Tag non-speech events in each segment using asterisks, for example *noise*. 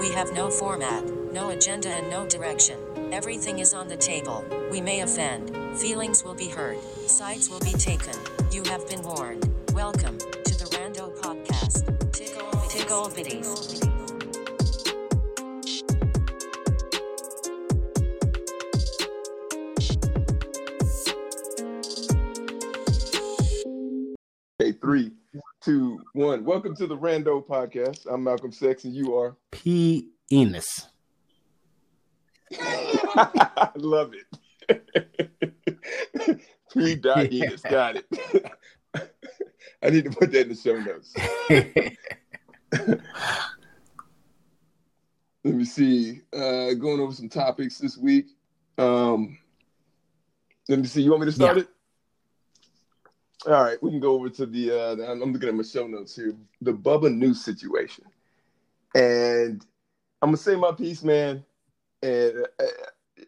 We have no format, no agenda, and no direction. Everything is on the table. We may offend. Feelings will be hurt. Sides will be taken. You have been warned. Welcome to the Rando Podcast. Tickle, tickle. One. Welcome to the Rando Podcast. I'm Malcolm Sex, and you are. P. Enos. I *laughs* love it. *laughs* P. Dot Enos. Got it. *laughs* I need to put that in the show notes. Let me see. Uh, going over some topics this week. Um, let me see. You want me to start Yeah. it? All right, we can go over to the. Uh, the- I'm looking at my show notes here. The Bubba News situation, and I'm gonna say my piece, man. And uh,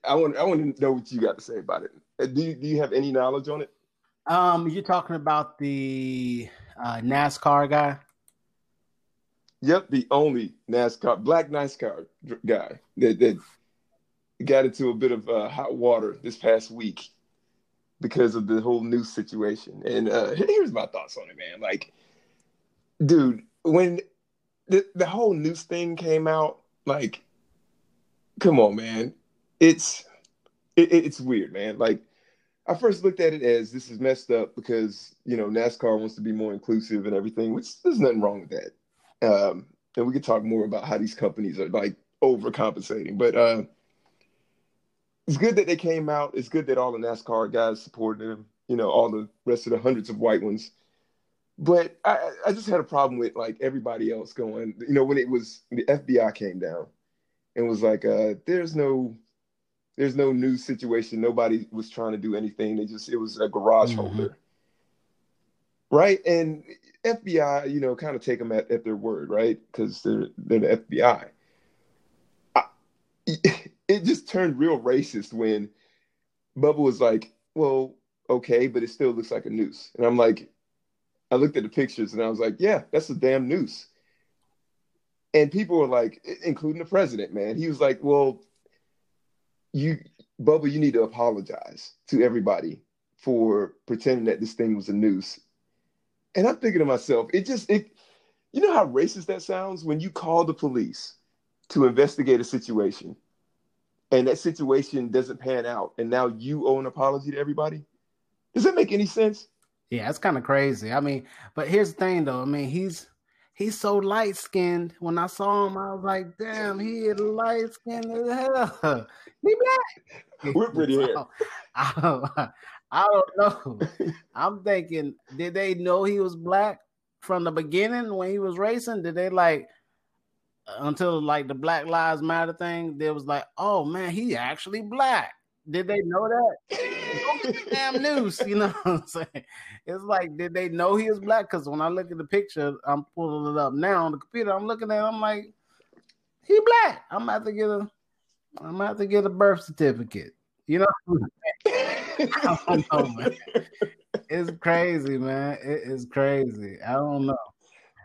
I want I want to know what you got to say about it. Uh, Do you, do you have any knowledge on it? um, you're talking about the uh, NASCAR guy. Yep, the only NASCAR black NASCAR guy that that got into a bit of uh, hot water this past week because of the whole news situation. And uh, here's my thoughts on it, man. Like, dude, when the the whole news thing came out, like, come on, man, it's it, it- it's weird, man. Like, I first looked at it as this is messed up because you know NASCAR wants to be more inclusive and everything, which there's nothing wrong with that. Um, and we could talk more about how these companies are like overcompensating. But uh, it's good that they came out. It's good that all the NASCAR guys supported them. You know, all the rest of the hundreds of white ones. But I, I just had a problem with like everybody else going. You know, when it was the FBI came down and was like, uh, "There's no, there's no new situation. Nobody was trying to do anything. They just it was a garage Mhm. holder." right? And FBI, you know, kind of take them at, at their word, right? Because they're they're the FBI. It just turned real racist when Bubba was like, "Well, okay, but it still looks like a noose," and I'm like, I looked at the pictures and I was like, "Yeah, that's a damn noose." And people were like, including the president, man. He was like, "Well, you, Bubba, you need to apologize to everybody for pretending that this thing was a noose." And I'm thinking to myself, it just it you know how racist that sounds when you call the police to investigate a situation and that situation doesn't pan out and now you owe an apology to everybody? Does that make any sense? Yeah, it's kind of crazy. I mean, but here's the thing, though. I mean, he's he's so light skinned. When I saw him, I was like, "Damn, he is light skinned as hell." *laughs* He black. We're pretty hair. *laughs* So, I, I don't know. I'm thinking, did they know he was black from the beginning when he was racing? Did they like until like the Black Lives Matter thing? There was like, oh man, he actually black. Did they know that? Damn news, you know *laughs* what I'm saying? It's like, did they know he was black? Because when I look at the picture, I'm pulling it up now on the computer. I'm looking at, it, I'm like, he black. I'm about to get a, I'm about to get a birth certificate. You know, I don't know, man. It's crazy, man. It is crazy. I don't know.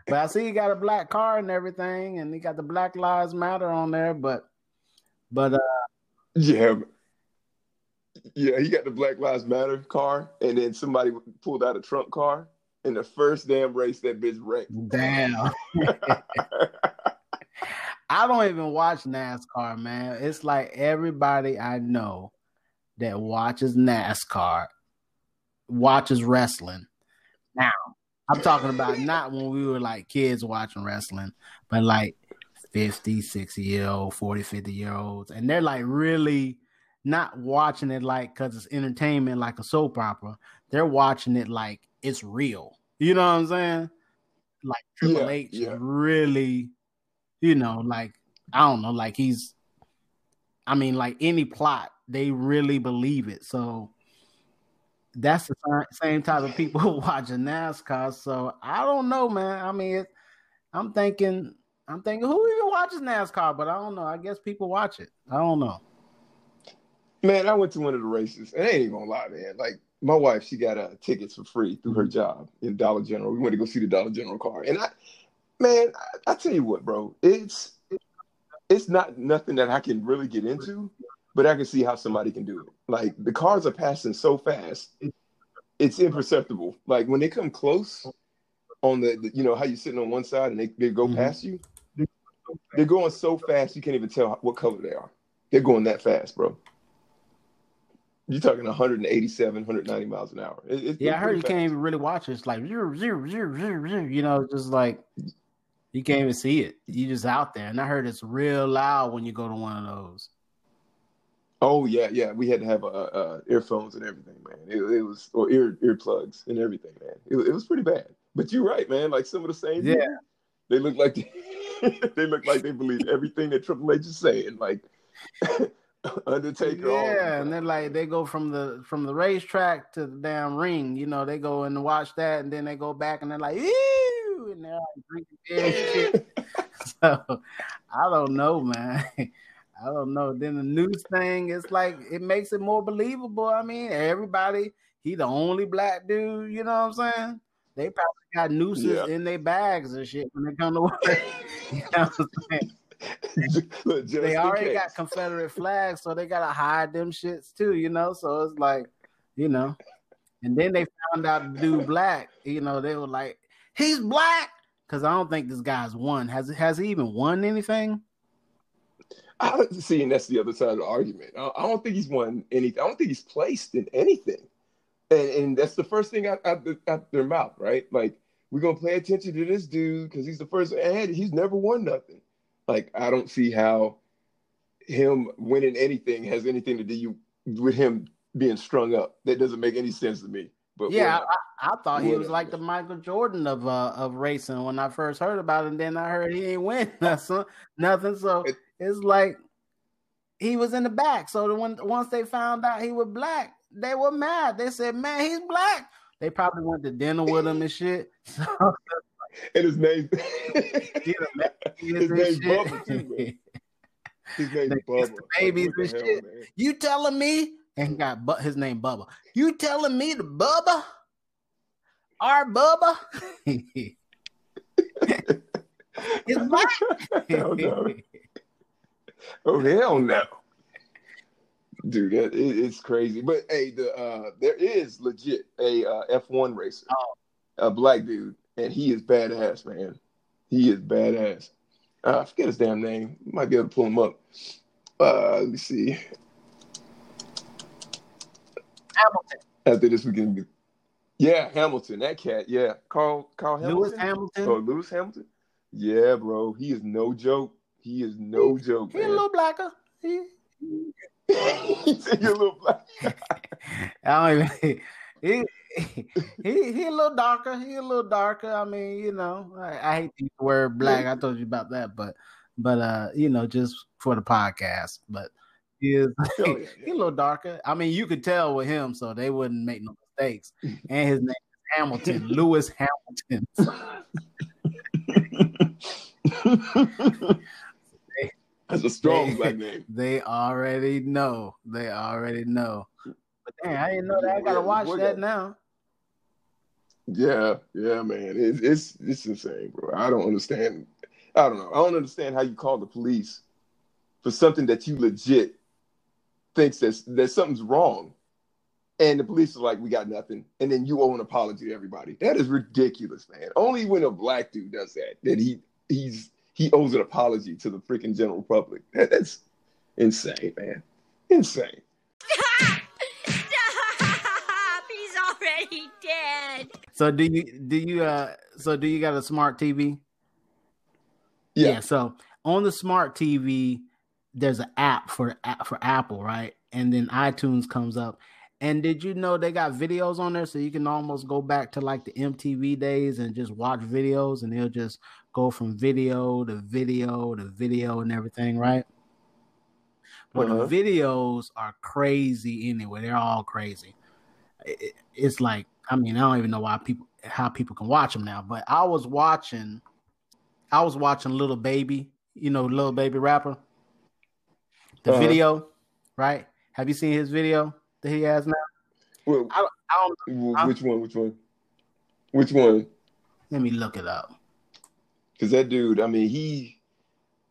But I see he got a black car and everything, and he got the Black Lives Matter on there. But, but uh, yeah. Yeah, he got the Black Lives Matter car, and then somebody pulled out a Trump car. In the first damn race, that bitch wrecked. damn, *laughs* I don't even watch NASCAR, man. It's like everybody I know that watches NASCAR watches wrestling. Now, I'm talking about not when we were like kids watching wrestling, but like 50, 60 year old, 40, 50 year olds. And they're like really not watching it like because it's entertainment, like a soap opera. They're watching it like it's real. You know what I'm saying? Like Triple Yeah, H yeah. really, you know, like, I don't know, like he's, I mean, like any plot, they really believe it. So that's the same type of people *laughs* watching NASCAR. So I don't know, man. I mean, it, I'm thinking, I'm thinking, who even watches NASCAR? But I don't know. I guess people watch it. I don't know. Man, I went to one of the races, and I ain't even gonna lie, man. Like my wife, she got uh, tickets for free through her job in Dollar General. We went to go see the Dollar General car, and I, man, I, I tell you what, bro, it's it's not nothing that I can really get into, but I can see how somebody can do it. Like the cars are passing so fast, it's imperceptible. Like when they come close on the, the you know how you're sitting on one side and they, they go Mhm. past you, they're going so fast you can't even tell what color they are. They're going that fast, bro. You're talking 187, 190 miles an hour. It- Yeah, I heard you fast. can't even really watch it. It's like. You know, just like you can't even see it. You just out there. And I heard it's real loud when you go to one of those. Oh yeah, yeah. We had to have uh, uh, earphones and everything, man. It, it was or ear earplugs and everything, man. It, it was pretty bad. But you're right, man. Like some of the same, Yeah. people, they look like they, *laughs* they look like they believe everything that Triple H is saying. Like *laughs* Undertaker. Yeah, and then like they go from the from the racetrack to the damn ring. You know, they go and watch that, and then they go back and they're like, ew, and they're like drinking beer and shit. *laughs* So I don't know, man. I don't know. Then the news thing is like it makes it more believable. I mean, everybody, he the only black dude. You know what I'm saying? They probably got nooses Yeah. in their bags and shit when they come to work. *laughs* you know what I'm saying? *laughs* Look, they already case. got Confederate flags, so they gotta hide them shits too, you know. So it's like, you know, and then they found out the dude black, you know, they were like, he's black, because I don't think this guy's won. Has has he even won anything? I *laughs* see, and that's the other side of the argument. I, I don't think he's won anything. I don't think he's placed in anything, and, and that's the first thing out, out, the- out their mouth, right? Like we're gonna pay attention to this dude because he's the first, and he's never won nothing. Like I don't see how him winning anything has anything to do with him being strung up. That doesn't make any sense to me. But Yeah. I, I thought he was like the Michael Jordan of uh of racing when I first heard about it. And then I heard he ain't win *laughs* nothing. nothing. So it's like he was in the back. So the when once they found out he was black, they were mad. They said, "Man, he's black." They probably went to dinner with him and shit. *laughs* So and his name, *laughs* his and name's. Bubba too, man. His name's Bubba. babies Like, what the and hell, shit. man? You telling me? And got but his name Bubba. You telling me the Bubba? Our Bubba? *laughs* It's black. Oh hell no. Dude, that, it, it's crazy. But hey, the uh there is legit a uh, F1 racer. Oh. A black dude, and he is badass, man. He is badass. Uh, I forget his damn name. Might be able to pull him up. Uh let me see. Hamilton. After this we can Yeah, Hamilton, that cat, yeah. Carl Carl Hamilton. Lewis Hamilton. Oh, Lewis Hamilton? Yeah, bro. He is no joke. He is no joke, He a little blacker. He, He said *laughs* you're a little black. *laughs* I don't even. He, he he a little darker. He a little darker. I mean, you know, I, I hate to use the word black. I told you about that, but but uh, you know, just for the podcast. But he is *laughs* Oh, yeah, he a little darker. I mean, you could tell with him, so they wouldn't make no mistakes. And his name is Hamilton, Lewis Hamilton. That's a strong black name. *laughs* They already know. They already know. But dang, I didn't know that. I gotta watch boy that now. Yeah, yeah, man. It's it's it's insane, bro. I don't understand. I don't know. I don't understand how you call the police for something that you legit thinks that that something's wrong, and the police are like, "We got nothing," and then you owe an apology to everybody. That is ridiculous, man. Only when a black dude does that that he he's he owes an apology to the freaking general public. That, that's insane, man. Insane. Stop! *laughs* He's already dead. So do you do you uh so do you got a smart TV? Yeah. So on the smart TV, there's an app for for Apple, right? And then iTunes comes up. And did you know they got videos on there so you can almost go back to like the MTV days and just watch videos and they'll just go from video to video to video and everything, right? But Uh-huh. the videos are crazy anyway. They're all crazy. It- it- it's like I mean I don't even know why people how people can watch them now. But I was watching, I was watching Lil Baby, you know, Lil Baby rapper, the Uh-huh. video, right? Have you seen his video that he has now? Well, I I which one? Which one? Which one? let me look it up. Because that dude, I mean, he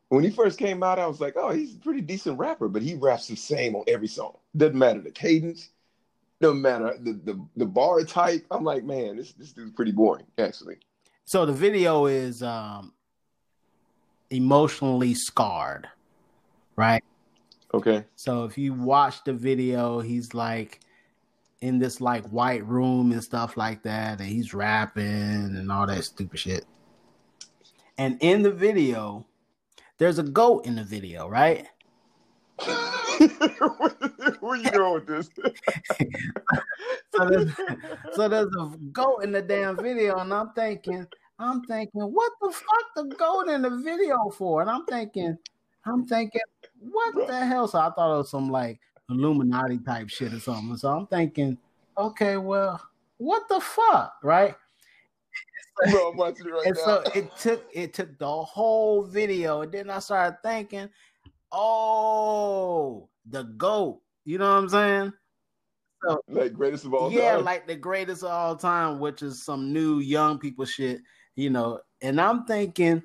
when he first came out, I was like, oh, he's a pretty decent rapper, but he raps the same on every song. Doesn't matter the cadence, doesn't matter the the, the bar type. I'm like, man, this this dude's pretty boring, actually. So the video is um emotionally scarred, right? Okay. So if you watch the video, he's like in this like white room and stuff like that, and he's rapping and all that stupid shit. And in the video, there's a goat in the video, right? *laughs* Where you going with this? *laughs* so, there's, so there's a goat in the damn video, and I'm thinking, I'm thinking, what the fuck the goat in the video for? And I'm thinking, I'm thinking, what the hell? So I thought it was some like Illuminati type shit or something. So I'm thinking, okay, well, what the fuck, right? *laughs* Bro, I'm watching it right and now. so it took it took the whole video, and then I started thinking, oh, the goat. You know what I'm saying? So like greatest of all yeah, time. like the greatest of all time, which is some new young people shit, you know. And I'm thinking,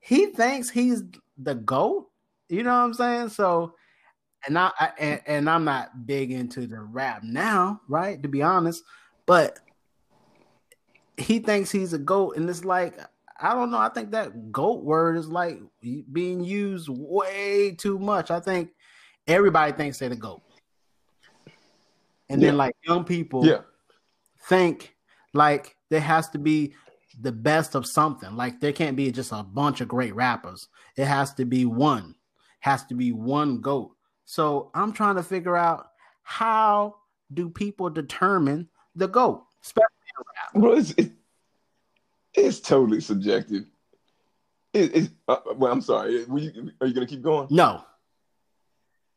he thinks he's the goat. You know what I'm saying? So, and I, I and, and I'm not big into the rap now, right? To be honest, but he thinks he's a goat, and it's like I don't know. I think that goat word is like being used way too much. I think everybody thinks they're the goat, and then like young people yeah. think like there has to be the best of something. Like there can't be just a bunch of great rappers. It has to be one. Has to be one goat. So I'm trying to figure out how do people determine the goat? Especially. Well, it's it, it's totally subjective. It, it's uh, well, I'm sorry. You, are you gonna keep going? No.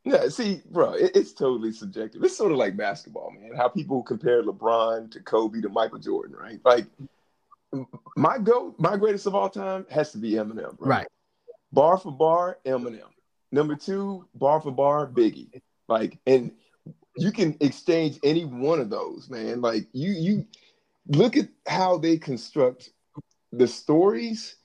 Yeah, see, bro, it, it's totally subjective. It's sort of like basketball, man. How people compare LeBron to Kobe to Michael Jordan, right? Like my goat, my greatest of all time has to be Eminem, right? Right. Bar for bar, Eminem. Number two, bar for bar, Biggie. Like, and you can exchange any one of those, man. Like, you you look at how they construct the stories,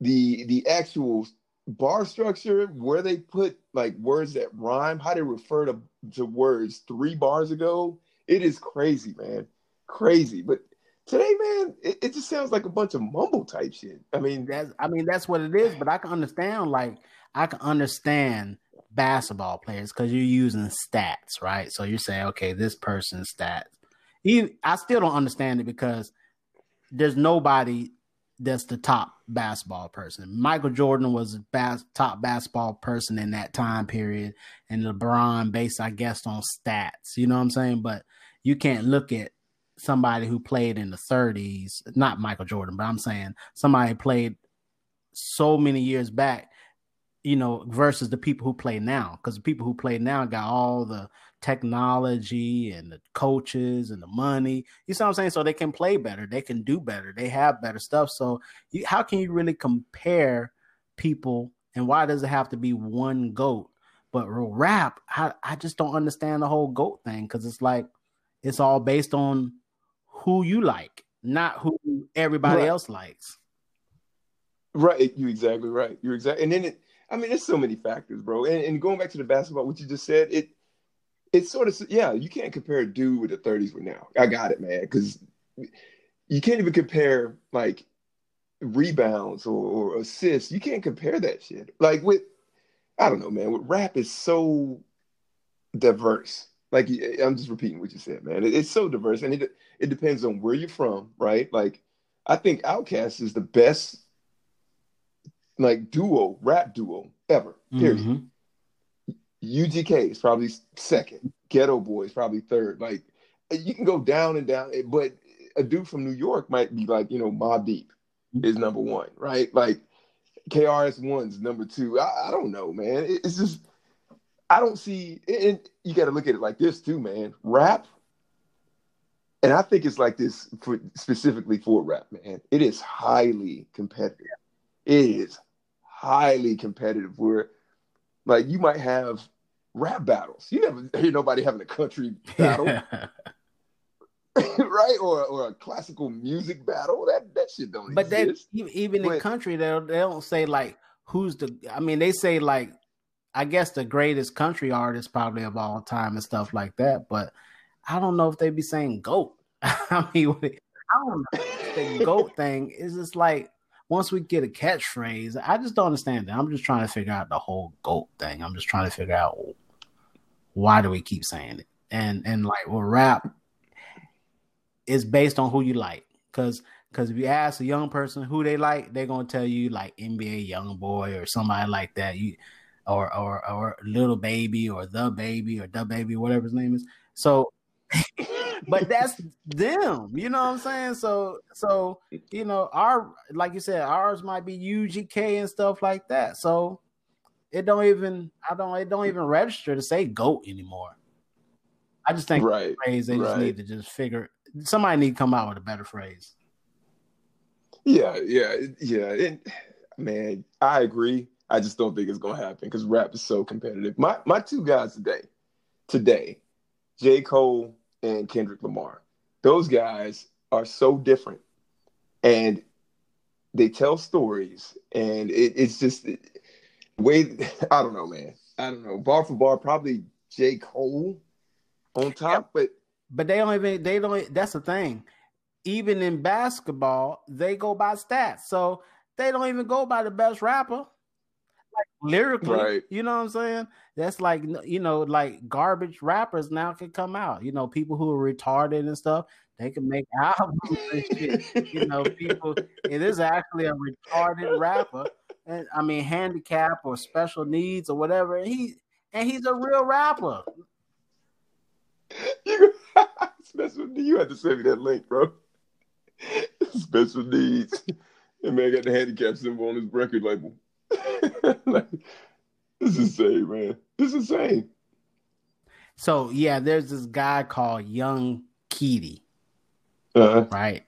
the the actual bar structure, where they put like words that rhyme, how they refer to to words three bars ago. It is crazy, man, crazy. But today, man, it, it just sounds like a bunch of mumble type shit. I mean, That's I mean that's what it is, but I can understand like I can understand basketball players because you're using stats, right? So you're saying, okay, this person's stats. Even, I still don't understand it because there's nobody that's the top basketball person. Michael Jordan was the bas- top basketball person in that time period, and LeBron based, I guess, on stats. You know what I'm saying? But you can't look at somebody who played in the 30s, not Michael Jordan, but I'm saying somebody played so many years back, you know, versus the people who play now. Because the people who play now got all the technology and the coaches and the money. You see what I'm saying? So they can play better, they can do better, they have better stuff. So you, how can you really compare people? And why does it have to be one goat? But real rap, I, I just don't understand the whole goat thing because it's like it's all based on who you like, not who everybody Right. else likes. Right, you're exactly right. You're exactly, and then it. I mean, there's so many factors, bro. And, and going back to the basketball, what you just said, it, it's sort of yeah. You can't compare dude with the 30s with now. I got it, man, because you can't even compare like rebounds or, or assists. You can't compare that shit. Like with, I don't know, man. With rap is so diverse. Like I'm just repeating what you said, man. It, it's so diverse, and it it depends on where you're from, right? Like I think Outkast is the best like duo, rap duo ever. Period. Mhm. UGK is probably second. Geto Boy is probably third. Like you can go down and down, eh, but a dude from New York might be like, you know, Mobb Deep is number one, right? Like KRS-One's number two. I, I don't know, man. It- it's just I don't see. And you got to look at it like this too, man. Rap, and I think it's like this for specifically for rap, man. It is highly competitive. It is highly competitive. Where like you might have rap battles. You never hear nobody having a country *laughs* battle, *laughs* right? Or or a classical music battle. That that shit don't but exist. e- even in But- country they don't, they don't say like who's the? I mean, they say like, I guess the greatest country artist probably of all time and stuff like that. But I don't know if they'd be saying goat. *laughs* I mean, I don't know. The goat thing is just like once we get a catchphrase, I just don't understand that. I'm just trying to figure out the whole goat thing. I'm just trying to figure out why do we keep saying it? And and like well, rap is based on who you like. Cause because if you ask a young person who they like, they're gonna tell you like NBA YoungBoy or somebody like that. You or or or Lil Baby or DaBaby or DaBaby, whatever his name is. So *laughs* but that's them, you know what I'm saying? So so you know, our like you said, ours might be UGK and stuff like that. So it don't even I don't it don't even register to say goat anymore. I just think Right, phrase they just need to just figure somebody need to come out with a better phrase. Yeah, yeah, yeah. And man, I agree. I just don't think it's gonna happen because rap is so competitive. My my two guys today, today, J. Cole and Kendrick Lamar. Those guys are so different, and they tell stories, and it, it's just way. *laughs* I don't know, man. I don't know. Bar for bar, probably J. Cole on top, but But they don't even they don't that's the thing. Even in basketball, they go by stats. So they don't even go by the best rapper. Like lyrically, Right. you know what I'm saying? That's like you know, like garbage rappers now can come out. You know, people who are retarded and stuff, they can make *laughs* albums and shit. You know, people it is actually a retarded rapper, and I mean handicap or special needs or whatever. And he and he's a real rapper. *laughs* You special needs. You had to send me that link, bro. *laughs* Special needs. And man got the handicap symbol on his record label. *laughs* like, this is insane, man. This is insane. So yeah, there's this guy called Young Keedy, Uh, right?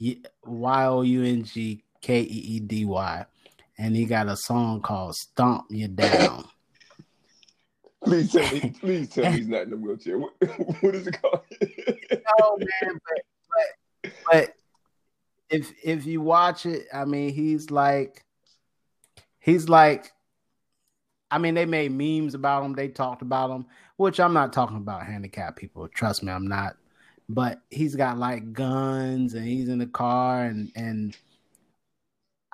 Y O U N G K E E D Y, and he got a song called "Stomp You Down." please tell me. *laughs* Please tell me he's not in the wheelchair. What, *laughs* what is it called? *laughs* no man, but, but but if if you watch it, I mean, he's like, he's like, I mean, they made memes about him. They talked about him, which I'm not talking about handicapped people. Trust me, I'm not. But he's got like guns, and he's in the car, and and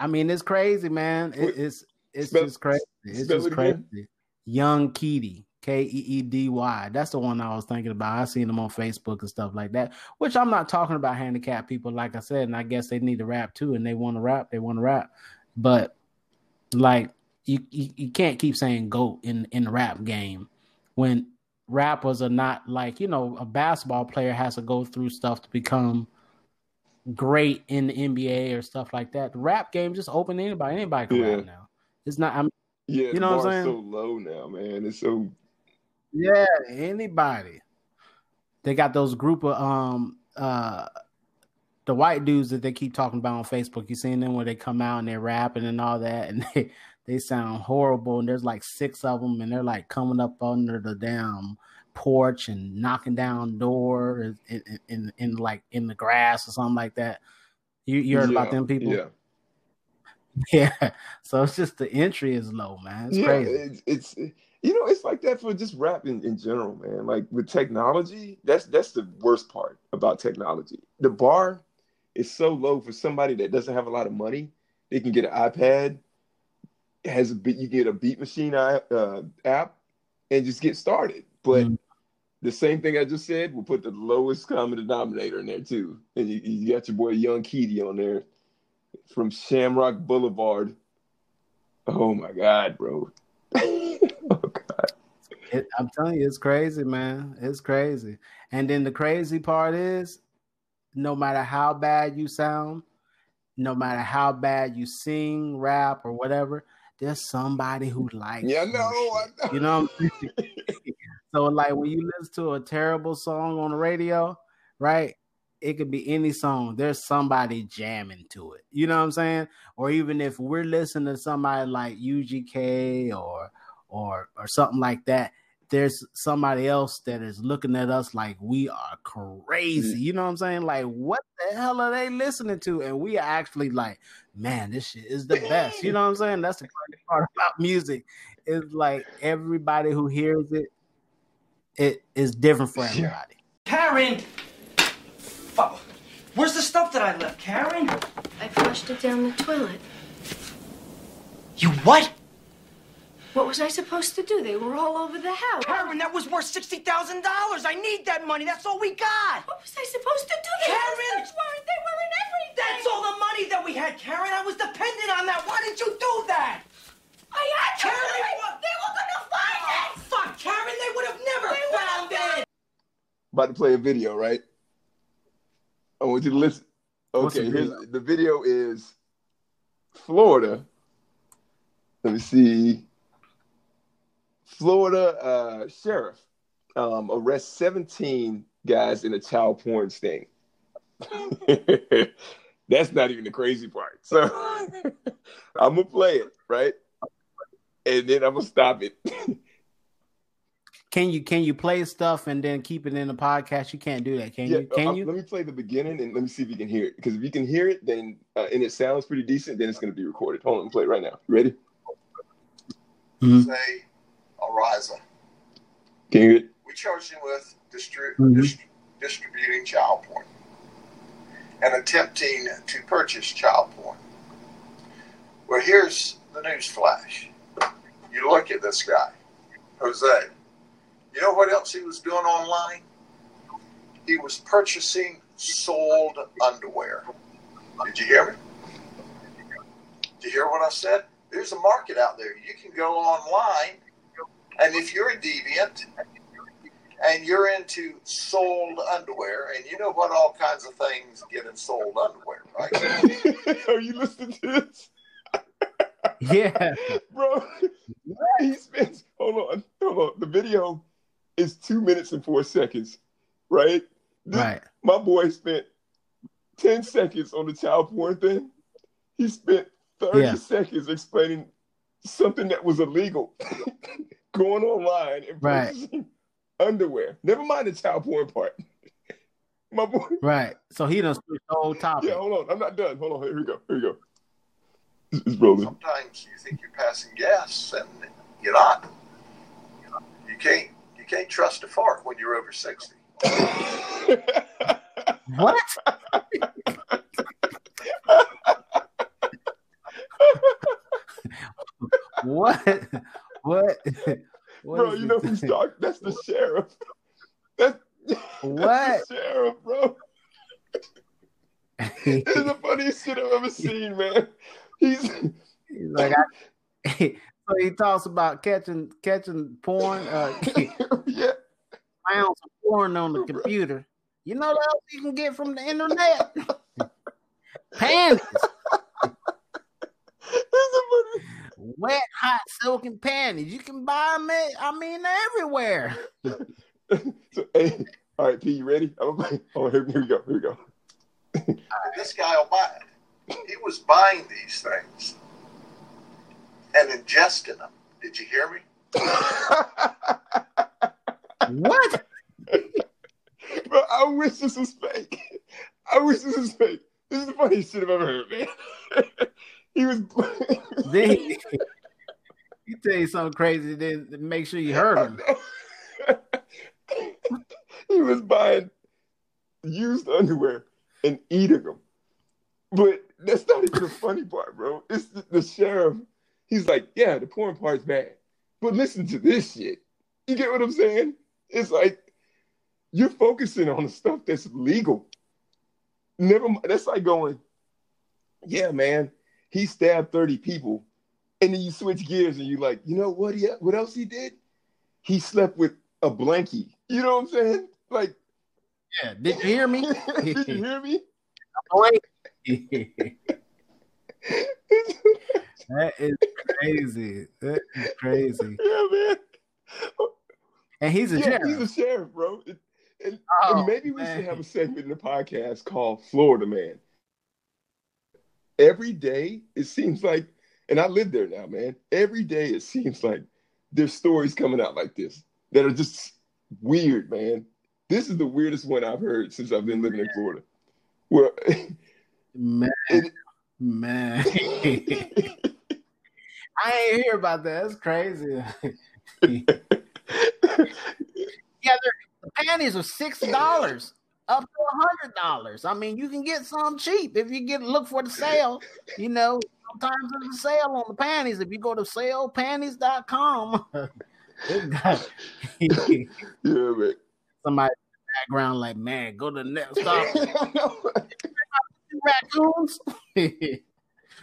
I mean, it's crazy, man. It, it's it's spell- just crazy. It's just crazy. again. Young Keedy, K E E D Y. That's the one I was thinking about. I seen them on Facebook and stuff like that. Which I'm not talking about handicapped people, like I said, and I guess they need to rap too, and they want to rap, they want to rap. But like you, you, you can't keep saying goat in in the rap game when rappers are not like you know a basketball player has to go through stuff to become great in the NBA or stuff like that. The rap game just open to anybody. Anybody can Yeah. rap now. It's not. I'm Yeah, You know what I'm saying? so low now, man. It's so Yeah, anybody. They got those group of um uh the white dudes that they keep talking about on Facebook. You seen them where they come out and they're rapping and all that, and *laughs* they they sound horrible. And there's like six of them, and they're like coming up under the damn porch and knocking down door in in, in, in like in the grass or something like that. You you heard about them people? Yeah, *laughs* Yeah. So it's just the entry is low, man. It's yeah. crazy. It's, it's you know it's like that for just rap in, in general, man. Like with technology, that's that's the worst part about technology. The bar is so low for somebody that doesn't have a lot of money. They can get an iPad, has a beat, you get a beat machine app, uh, app, and just get started. But Mhm. The same thing I just said, we'll put the lowest common denominator in there too, and you, you got your boy Young Keedy on there from Shamrock Boulevard. Oh my God, bro. *laughs* oh God. It, I'm telling you, it's crazy, man. It's crazy. And then the crazy part is, no matter how bad you sound, no matter how bad you sing, rap, or whatever, there's somebody who likes. Yeah, know. I know. You know what I'm saying? so, like when you listen to a terrible song on the radio, right? It could be any song. There's somebody jamming to it. You know what I'm saying? Or even if we're listening to somebody like UGK or or or something like that, there's somebody else that is looking at us like we are crazy. Mm. You know what I'm saying? Like, what the hell are they listening to? And we are actually like man, this shit is the best. You *laughs* know what I'm saying? That's the great part about music. Is like everybody who hears it, it is different for everybody. Karen! Fuck. Where's the stuff that I left, Karen? I flushed it down the toilet. You what? What was I supposed to do? They were all over the house. Karen, that was worth $60,000. I need that money. That's all we got. What was I supposed to do? The Karen! houses weren't. They were in everything. That's all the money that we had, Karen. I was dependent on that. Why did you do that? I had to. Karen, do it. what- They were gonna find it. Fuck, Karen, they would have never They would've found it. About to play a video, right? I want you to listen. Okay, the here's video? the video is Florida. Let me see. Florida uh, sheriff um, arrests 17 guys in a child porn sting. *laughs* That's not even the crazy part. So *laughs* I'm gonna play it, right? And then I'm gonna stop it. *laughs* Can you can you play stuff and then keep it in the podcast? You can't do that, can Yeah, you? Can uh, you? Let me play the beginning and let me see if you can hear it. Because if you can hear it, then uh, and it sounds pretty decent, then it's going to be recorded. Hold on, let play it right now. You ready? Mhm. say Ariza. Can you hear it? We charged him with distri- Mhm. dis- distributing child porn and attempting to purchase child porn. Well, here's the news flash. You look at this guy, Jose. You know what else he was doing online? He was purchasing sold underwear. Did you hear me? Did you hear what I said? There's a market out there. You can go online, and if you're a deviant and you're into sold underwear, and you know what all kinds of things get in sold underwear, right? *laughs* Are you listening to this, Yeah. *laughs* bro? *laughs* He spends. Hold on, hold on. The video is two minutes and four seconds, right? This- Right. My boy spent ten seconds on the child porn thing. He spent thirty Yeah. seconds explaining something that was illegal, *laughs* going online and Right. purchasing underwear. Never mind the child porn part. *laughs* My boy. Right. So he done switched the whole topic. Yeah, hold on. I'm not done. Hold on. Here we go. Here we go. It's it's rolling. Sometimes you think you're passing gas, and you're not. You can't. You can't trust a fart when you're over sixty. What? *laughs* what? What? What bro, you it? know who's dark? That's the sheriff. That's, What? *laughs* that's the sheriff, bro. *laughs* It's the funniest shit I've ever seen, man. He's He's like, I, so he talks about catching catching porn, uh, *laughs* yeah. found some porn on the computer. You know what else you can get from the internet? *laughs* Panties, It's the funniest. wet, hot, silken panties. You can buy them. At, I mean, everywhere. *laughs* So, hey, all right, P, you ready? I'm gonna play. Oh, here, here we go. Here we go. This guy will buy it. He was buying these things and ingesting them. Did you hear me? *laughs* What? Bro, I wish this was fake. I wish this was fake. This is the funniest shit I've ever heard, man. *laughs* he was. *laughs* Then he, he tell you something crazy. Then make sure you heard him. he was buying used underwear and eating them. But that's not even the funny part, bro. It's the, the sheriff. He's like, yeah, the porn part's bad. But listen to this shit. You get what I'm saying? It's like you're focusing on the stuff that's legal. Never mind. That's like going, yeah, man, he stabbed 30 people. And then you switch gears and you're like, you know what he what else he did? He slept with a blankie. You know what I'm saying? Like, Yeah. Did you hear me? *laughs* did you hear me? *laughs* *laughs* that is crazy. That is crazy. *laughs* yeah, man. And he's a yeah, sheriff. he's a sheriff, bro. And, and- Oh, and maybe we man. should have a segment in the podcast called Florida Man. Every day, it seems like, and I live there now, man. Every day, it seems like there's stories coming out like this that are just weird, man. This is the weirdest one I've heard since I've been living in Florida. Where *laughs* Man, it, Man, *laughs* I ain't hear about that. That's crazy. *laughs* yeah, the panties are six dollars up to a hundred dollars. I mean, you can get some cheap if you get look for the sale. You know, sometimes there's a sale on the panties. If you go to salepanties.com, *laughs* got *laughs* yeah, man. somebody in the background like, man, go to the next stop. raccoons.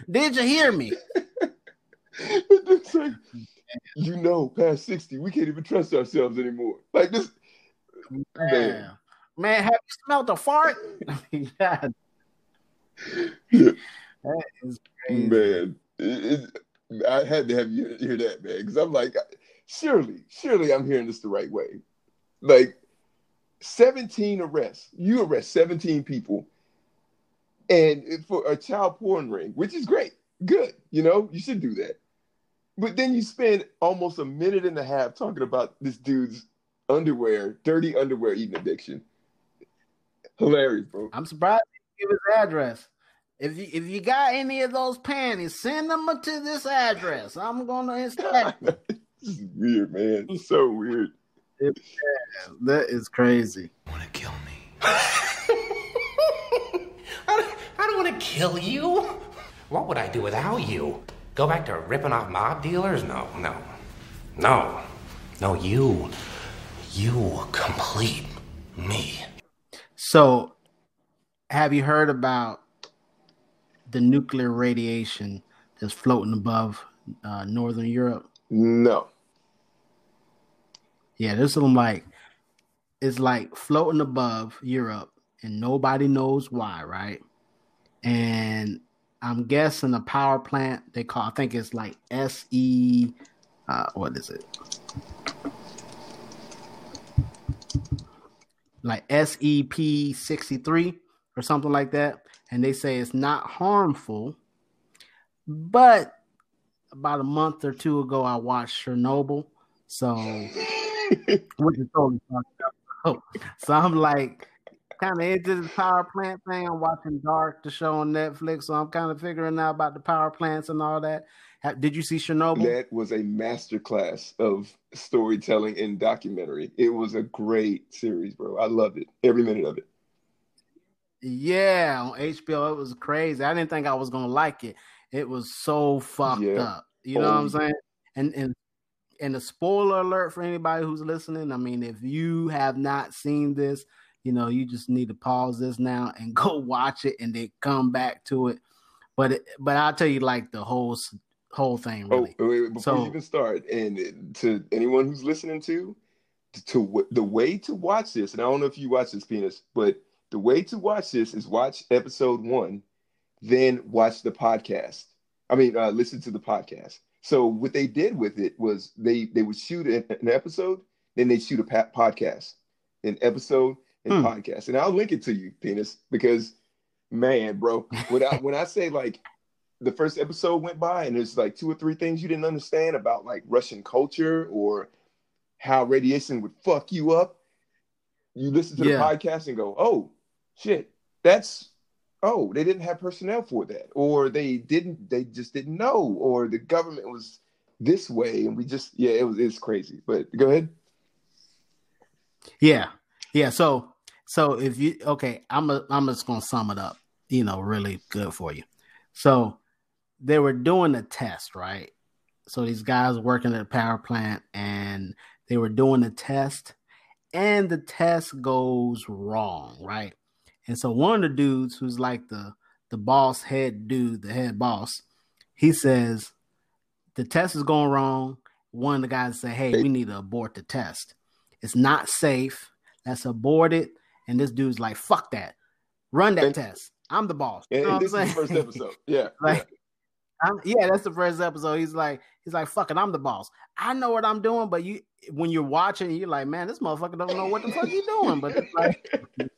Did you hear me? *laughs* It's like, you know, past 60, we can't even trust ourselves anymore. Like this, man. Man, man have you smelled a fart? *laughs* God, Yeah. *laughs* that is crazy. Man, it, it, I had to have you hear that, man, because I'm like, surely, surely I'm hearing this the right way. Like, 17 arrests. You arrest 17 people, and for a child porn ring, which is great, good. You know, you should do that. But then you spend almost a minute and a half talking about this dude's underwear, dirty underwear eating addiction. Hilarious, bro. I'm surprised he didn't give his address. If you if you got any of those panties, send them to this address. I'm gonna inspect them. *laughs* this is weird, man. It's so weird. Yeah, *laughs* That is crazy. want to kill me. *laughs* I don't, I don't want to kill you. What would I do without you? Go back to ripping off mob dealers? No, no. No. No, you. You complete me. So, have you heard about the nuclear radiation that's floating above uh, northern Europe? No. Yeah, there's some like it's like floating above Europe, and nobody knows why, right? And I'm guessing a power plant they call I think it's like SE uh what is it? Like SEP 63 or something like that. And they say it's not harmful, but about a month or two ago I watched Chernobyl. So which is totally fucked up. So I'm like kind of into the power plant thing. I'm watching Dark, the show on Netflix, so I'm kind of figuring out about the power plants and all that. Ha- Did you see Chernobyl? That was a masterclass of storytelling and documentary. It was a great series, bro. I loved it. Every minute of it. Yeah, on HBO, it was crazy. I didn't think I was gonna like it. It was so fucked Yeah. up. You know what I'm Oh, saying? And and and a spoiler alert for anybody who's listening. I mean, if you have not seen this, you know, you just need to pause this now and *laughs* go watch it and then come back to it. But it, but I'll tell you like the whole whole thing really. Oh, wait, wait, before So- you even start, and to anyone who's listening to, to the way to watch this, and I don't know if you watch this, Penis, but the way to watch this is watch episode one, then watch the podcast. I mean, uh, listen to the podcast. So what they did with it was they they would shoot an, an episode, then they shoot a pa- podcast, an episode and Hmm. podcast, and I'll link it to you, Penis, because man, bro, when I when I say like the first episode went by and there's like two or three things you didn't understand about like Russian culture or how radiation would fuck you up. You listen to the Yeah. podcast and go, oh shit, that's oh, they didn't have personnel for that, or they didn't, they just didn't know, or the government was this way, and we just yeah, it was it's crazy. But go ahead. Yeah, yeah. So, so if you okay, I'm a, I'm just gonna sum it up. You know, really good for you. So, they were doing a test, right? So these guys working at a power plant, and they were doing a test, and the test goes wrong, right? And so one of the dudes who's like the the boss head dude, the head boss, he says the test is going wrong. One of the guys say, "Hey, we need to abort the test." It's not safe. Let's abort it. And this dude's like, fuck that. Run that And- test. I'm the boss. And, You know this is the first episode. *laughs* Yeah, like, I'm, yeah, that's the first episode. He's like, he's like, fuck it, I'm the boss. I know what I'm doing, but you, when you're watching, you're like, man, this motherfucker don't know what the fuck he's doing. But it's like, *laughs*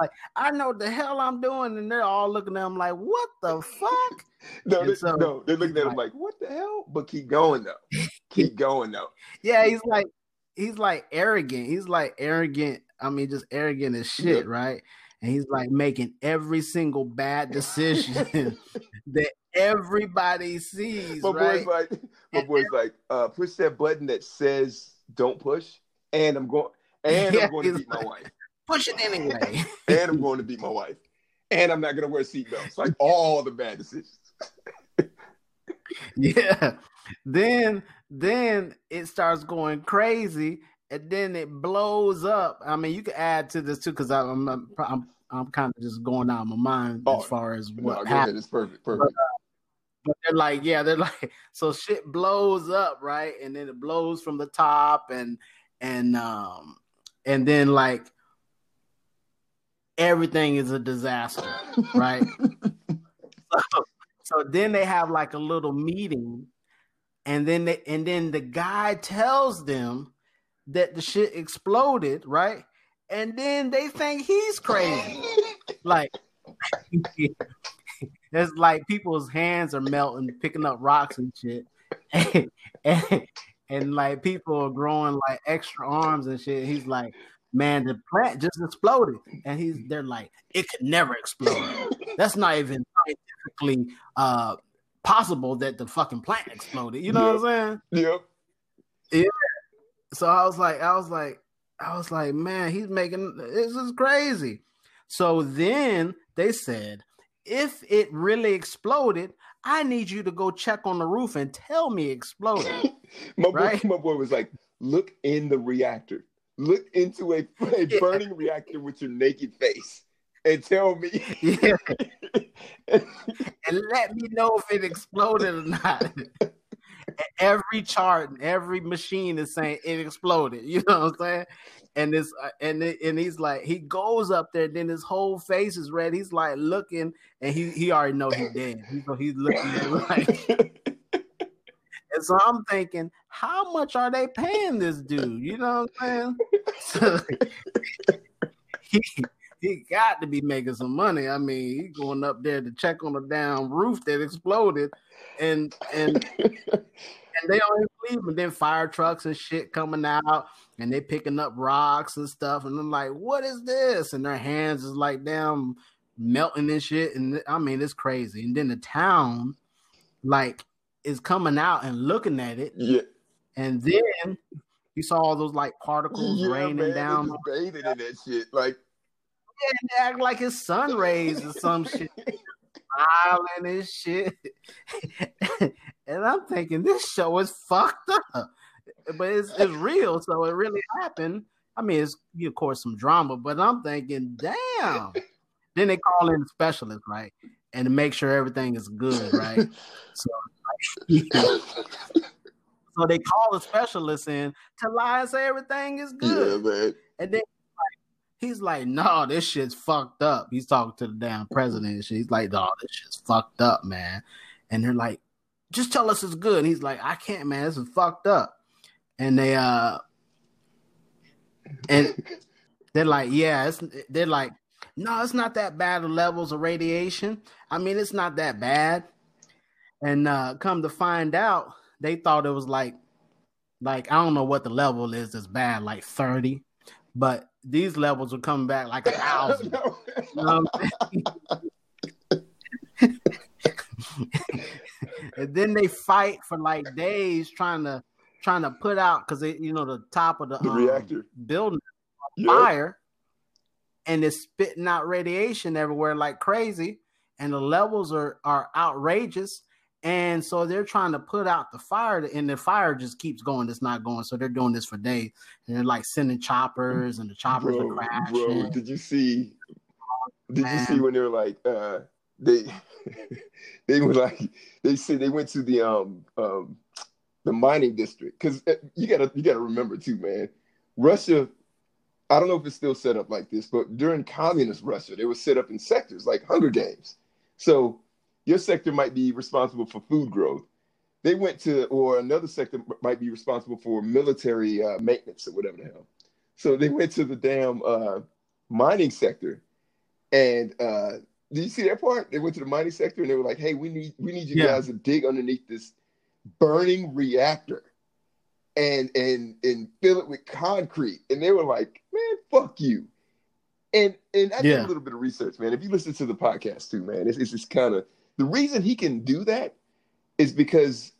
like, I know what the hell I'm doing, and they're all looking at him like, what the fuck? *laughs* no, they, so- no, they're looking at him like, what the hell? But keep going though. Keep going though. Yeah, he's like he's like arrogant. He's like arrogant. I mean, just arrogant as shit, Yeah. right? and he's like making every single bad decision *laughs* *laughs* that everybody sees. My right? boy's like, my boy's like, uh, push that button that says "Don't push," and I'm going, and Yeah, I'm going to beat my wife, Push it anyway. *laughs* and I'm going to beat my wife, and I'm not going to wear seatbelts. Like all the bad decisions. yeah. Then then it starts going crazy and then it blows up. I mean, you can add to this too because I'm, I'm I'm I'm kind of just going out of my mind Oh, as far as what go happened. It's perfect. Perfect. But they're like, yeah, they're *laughs* like, so shit blows up, right? And then it blows from the top, and and um and then like everything is a disaster, right? *laughs* so, so then they have like a little meeting, and then they and then the guy tells them that the shit exploded, right? And then they think he's crazy, like. *laughs* It's like people's hands are melting, picking up rocks and shit, *laughs* and, and, and, like people are growing like extra arms and shit. He's like, "Man, the plant just exploded," and he's they're like, "It could never explode. That's not even scientifically uh, possible that the fucking plant exploded." You know what I'm saying? Yep. So I was like, I was like, I was like, man, he's making this is crazy. So then they said, if it really exploded, I need you to go check on the roof and tell me it exploded. *laughs* My Right. boy, my boy was like, "Look in the reactor. Look into a, a *laughs* burning reactor with your naked face, and tell me." yeah, *laughs* and let me know if it exploded or not. Every chart and every machine is saying it exploded. *laughs* You know what I'm saying? And this uh, and it, and he's like he goes up there, then his whole face is red. He's like looking, and he he already know he's dead. He, so he's looking like. *laughs* And so I'm thinking, how much are they paying this dude? You know what I'm saying? *laughs* So, he he got to be making some money. I mean, he going up there to check on the down roof that exploded, and and and they don't leave. And then fire trucks and shit coming out, and they picking up rocks and stuff. And I'm like, what is this? And their hands is like damn melting and shit. And I mean, it's crazy. And then the town, like, is coming out and looking at it. yeah, And then you saw all those like particles yeah, raining man, down. bathing in that shit. Like, and act like it's sun rays or some shit. Smiling and shit. *laughs* and I'm thinking this show is fucked up. But it's it's real, so it really happened. I mean, it's of course some drama, but I'm thinking, damn. then they call in a specialist, right? And to make sure everything is good, right? so, *laughs* so they call the specialist in to lie and say everything is good. yeah, man. And then he's like, no, this shit's fucked up. He's talking to the damn president. He's like, no, this shit's fucked up, man. And they're like, just tell us it's good. And he's like, I can't, man. This is fucked up. And they uh and *laughs* they're like, yeah, it's they're like, no, it's not that bad of levels of radiation. I mean, it's not that bad. And uh come to find out, they thought it was like like I don't know what the level is that's bad, like 30, but these levels are coming back like a thousand. No. You know what I'm saying? and then they fight for like days trying to trying to put out because you know the top of the, The um, reactor. building Yep. fire and it's spitting out radiation everywhere like crazy and the levels are are outrageous and so they're trying to put out the fire and the fire just keeps going it's not going so they're doing this for days and they're like sending choppers and the choppers bro, are crashing bro, did you see? Did you see when they were like uh they *laughs* they were like they said they went to the um um the mining district because you gotta you gotta remember too, man. Russia, I don't know if it's still set up like this, but during communist Russia, they were set up in sectors like Hunger Games. So your sector might be responsible for food growth. They went to, or another sector might be responsible for military uh, maintenance or whatever the hell. So they went to the damn uh, mining sector, and uh, did you see that part? They went to the mining sector and they were like, "Hey, we need we need you Yeah. guys to dig underneath this burning reactor and and and fill it with concrete." And they were like, "Man, fuck you." And and I did Yeah. a little bit of research, man. If you listen to the podcast too, man, it's, it's just kind of the reason he can do that is because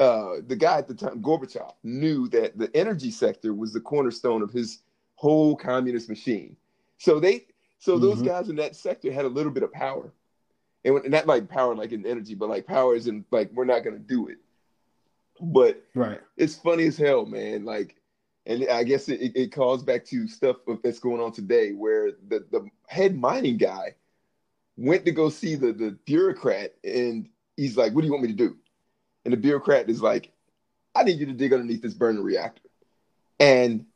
uh, the guy at the time, Gorbachev, knew that the energy sector was the cornerstone of his whole communist machine. So they, so those Mhm. guys in that sector had a little bit of power, and when- not like power like in energy, but like power is in like we're not going to do it. But Right. it's funny as hell, man. Like, and I guess it, it, it calls back to stuff that's going on today, where the the head mining guy went to go see the the bureaucrat, and he's like, "What do you want me to do?" And the bureaucrat is like, "I need you to dig underneath this burning reactor." And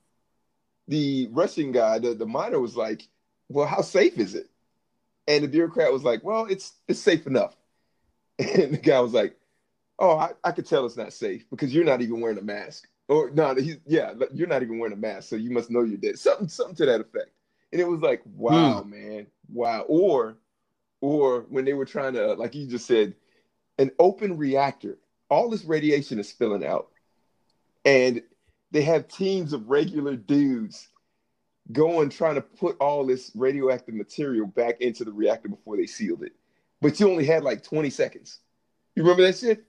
the Russian guy, the the miner, was like, "Well, how safe is it?" And the bureaucrat was like, "Well, it's it's safe enough." *laughs* And the guy was like, "Oh, I, I could tell it's not safe because you're not even wearing a mask." Or no, he's yeah, you're not even wearing a mask, so you must know you're dead. Something something to that effect. And it was like, hmm. wow, man, wow. Or or when they were trying to, uh, like you just said, an open reactor, all this radiation is spilling out, and they have teams of regular dudes going trying to put all this radioactive material back into the reactor before they sealed it. But you only had like 20 seconds. You remember that shit?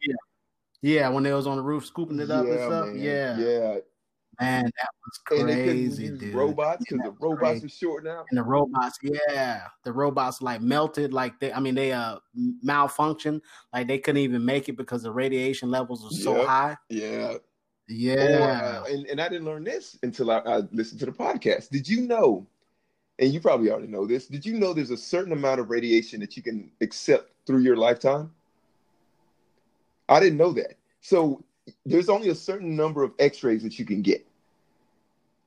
Yeah, Yeah, when they was on the roof scooping it up and Yeah, stuff. man. Yeah. Yeah. Man, that was crazy, dude. robots because the robots crazy. are short now. And the robots, yeah, the robots like melted, like they, I mean, they uh malfunction, like they couldn't even make it because the radiation levels are so Yep. high. Yeah. Yeah, Or, uh, and, and I didn't learn this until I, I listened to the podcast. Did you know, and you probably already know this, did you know there's a certain amount of radiation that you can accept through your lifetime? I didn't know that. So there's only a certain number of x-rays that you can get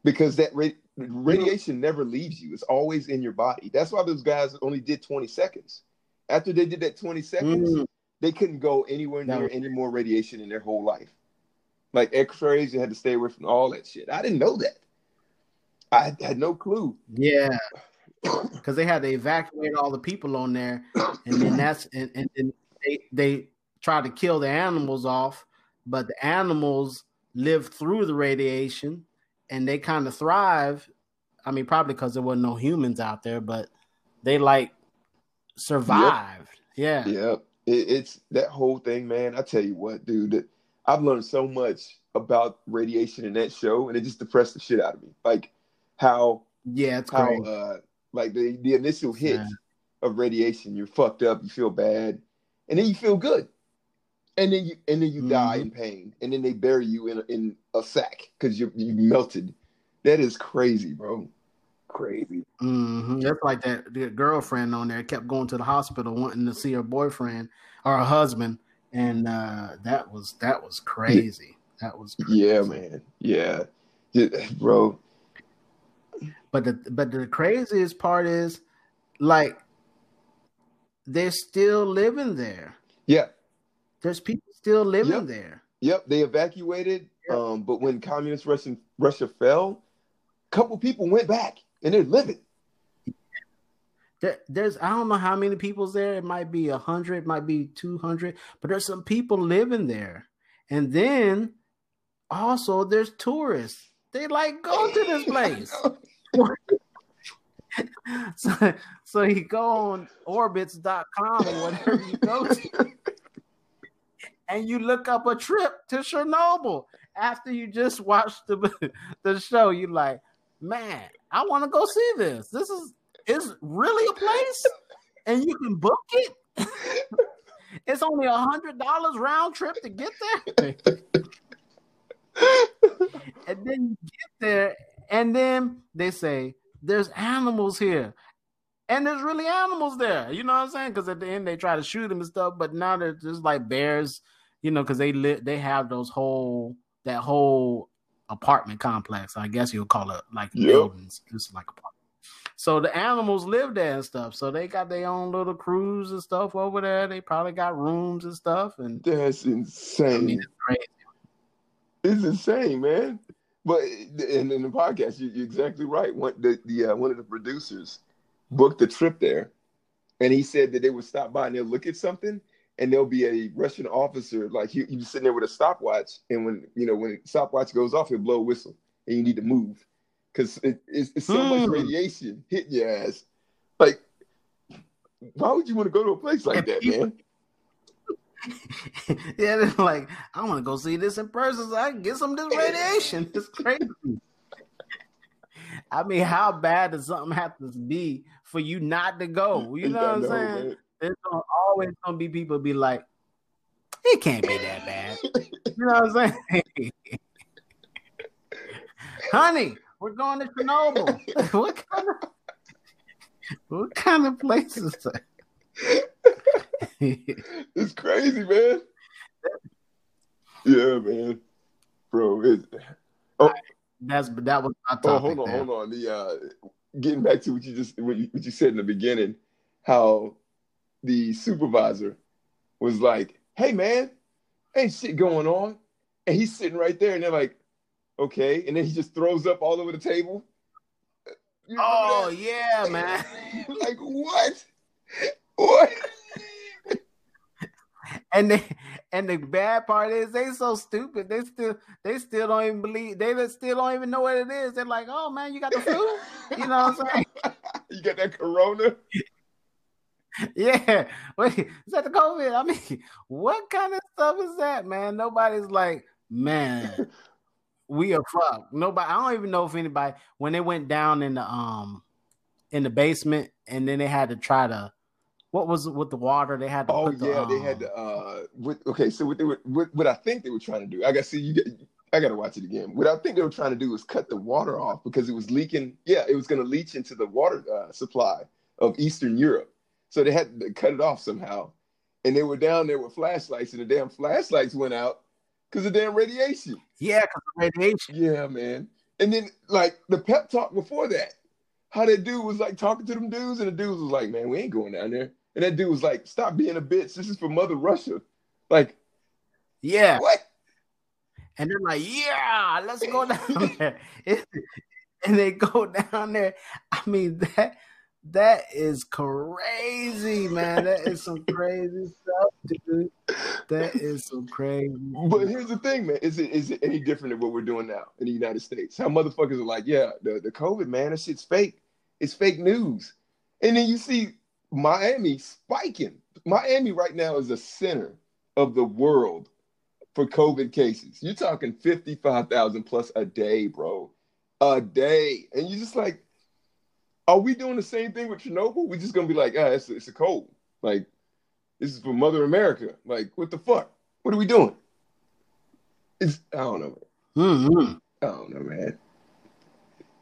because that ra- radiation never leaves you. It's always in your body. That's why those guys only did 20 seconds. After they did that 20 seconds, Mm. they couldn't go anywhere near was- any more radiation in their whole life. Like X-rays, you had to stay away from all that shit. I didn't know that. I had no clue. yeah, *coughs* because they had to evacuate all the people on there, and then that's and, and then they they tried to kill the animals off, but the animals live through the radiation, and they kind of thrive. I mean, probably because there weren't no humans out there, but they like survived. Yeah. Yeah, it, it's that whole thing, man. I tell you what, dude, I've learned so much about radiation in that show, and it just depressed the shit out of me. Like how Yeah, it's how great. uh like the the initial hit Yeah. of radiation, you're fucked up, you feel bad, and then you feel good, and then you and then you die Mhm. in pain, and then they bury you in a, in a sack because you you melted. That is crazy, bro. Crazy. hmm That's like that the girlfriend on there kept going to the hospital wanting to see her boyfriend or her husband, and uh, that was that was crazy. That was crazy. Yeah, man. Yeah, Yeah, bro. But the but the craziest part is like they're still living there. Yeah. There's people still living Yep. there. Yep, they evacuated. Yep. Um, but when communist Russian Russia fell, a couple people went back and they're living. There, there's I don't know how many people's there. It might be a hundred, might be two hundred, but there's some people living there. And then also there's tourists. They like go to this *laughs* place. *laughs* *laughs* so, so you go on Orbitz.com or whatever you go to, and you look up a trip to Chernobyl after you just watched the *laughs* the show. You like, man, I want to go see this. This is is really a place, and you can book it. *laughs* it's only a hundred dollars round trip to get there, *laughs* and then you get there, and then they say there's animals here. And there's really animals there, you know what I'm saying? Because at the end they try to shoot them and stuff, but now they're just like bears, you know, because they live, they have those whole that whole apartment complex. I guess you'll call it like Yep. buildings, just like apartment. So the animals live there and stuff. So they got their own little crews and stuff over there. They probably got rooms and stuff. And That's I insane. mean, it's. It's insane, man. But in, in the podcast, you, you're exactly right. One the, the uh, one of the producers booked the trip there, and he said that they would stop by and they'll look at something, and there'll be a Russian officer like he, he's sitting there with a stopwatch, and when you know when the stopwatch goes off, he'll blow a whistle, and you need to move because it, it's, it's so much Hmm. radiation hitting your ass. Like, why would you want to go to a place like that, man? *laughs* yeah, they're like, I want to go see this in person so I can get some of this *laughs* radiation. *laughs* It's crazy. I mean, how bad does something have to be for you not to go? You know what I'm know, saying? man. There's gonna, always gonna be people be like, it can't be that bad. You know what I'm saying? *laughs* Honey, we're going to Chernobyl. *laughs* what kind of what kind of place is that? *laughs* It's crazy, man. Yeah, man, bro. It, That's that was my topic. oh, hold on, there. hold on. The uh, getting back to what you just what you, what you said in the beginning, how the supervisor was like, "Hey, man, ain't shit going on," and he's sitting right there, and they're like, "Okay," and then he just throws up all over the table. You remember Oh that? yeah, man. *laughs* like what? What? And they and the bad part is they so stupid. They still they still don't even believe. They still don't even know what it is. They're like, oh man, you got the flu. You know what I'm saying? *laughs* you got that corona? *laughs* Yeah. Wait, is that the COVID? I mean, what kind of stuff is that, man? Nobody's like, man, we are fucked. Nobody. I don't even know if anybody when they went down in the um in the basement and then they had to try to what was it with the water? They had to Oh put the, yeah, they had um, to. Uh, what, okay, so what they were, what, what I think they were trying to do. I got to see you. Get, I got to watch it again. What I think they were trying to do was cut the water off because it was leaking. Yeah, it was going to leach into the water uh, supply of Eastern Europe. So they had to cut it off somehow. And they were down there with flashlights, and the damn flashlights went out because of damn radiation. yeah, because of radiation. Yeah, man. And then like the pep talk before that, how that dude was like talking to them dudes, and the dudes was like, "Man, we ain't going down there." And that dude was like, "Stop being a bitch. This is for Mother Russia." Like Yeah. what? And they're like, yeah, let's go *laughs* down there. *laughs* and they go down there. I mean, that that is crazy, man. That is some crazy stuff, dude. That is some crazy. But here's the thing, man. Is it is it any different than what we're doing now in the United States? How motherfuckers are like, yeah, the, the COVID, man, that shit's fake. It's fake news. And then you see Miami spiking. Miami right now is the center of the world for COVID cases. You're talking 55,000 plus a day, bro. A day. And you're just like, are we doing the same thing with Chernobyl? We're just going to be like, ah, it's, a- it's a cold. Like, this is for Mother America. Like, what the fuck? What are we doing? It's I don't know. Man. Mhm. I don't know, man.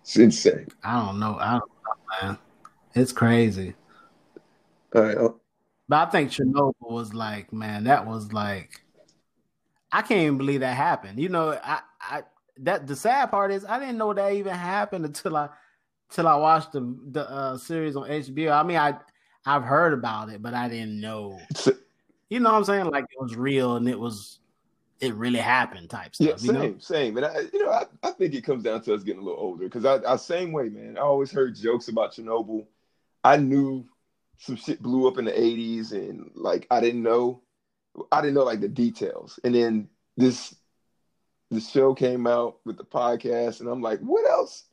It's insane. I don't know. I don't know, man. It's crazy. All right. oh, But I think Chernobyl was like, man, that was like, I can't even believe that happened. You know, I, I that the sad part is I didn't know that even happened until I, till I watched the the uh, series on HBO. I mean, I I've heard about it, but I didn't know. You know what I'm saying? Like it was real and it was, it really happened type stuff. yeah, you same, know? same. And I, you know, I, I think it comes down to us getting a little older because I, I same way, man. I always heard jokes about Chernobyl. I knew some shit blew up in the '80s, and like I didn't know, I didn't know like the details. And then this, the show came out with the podcast, and I'm like, what else?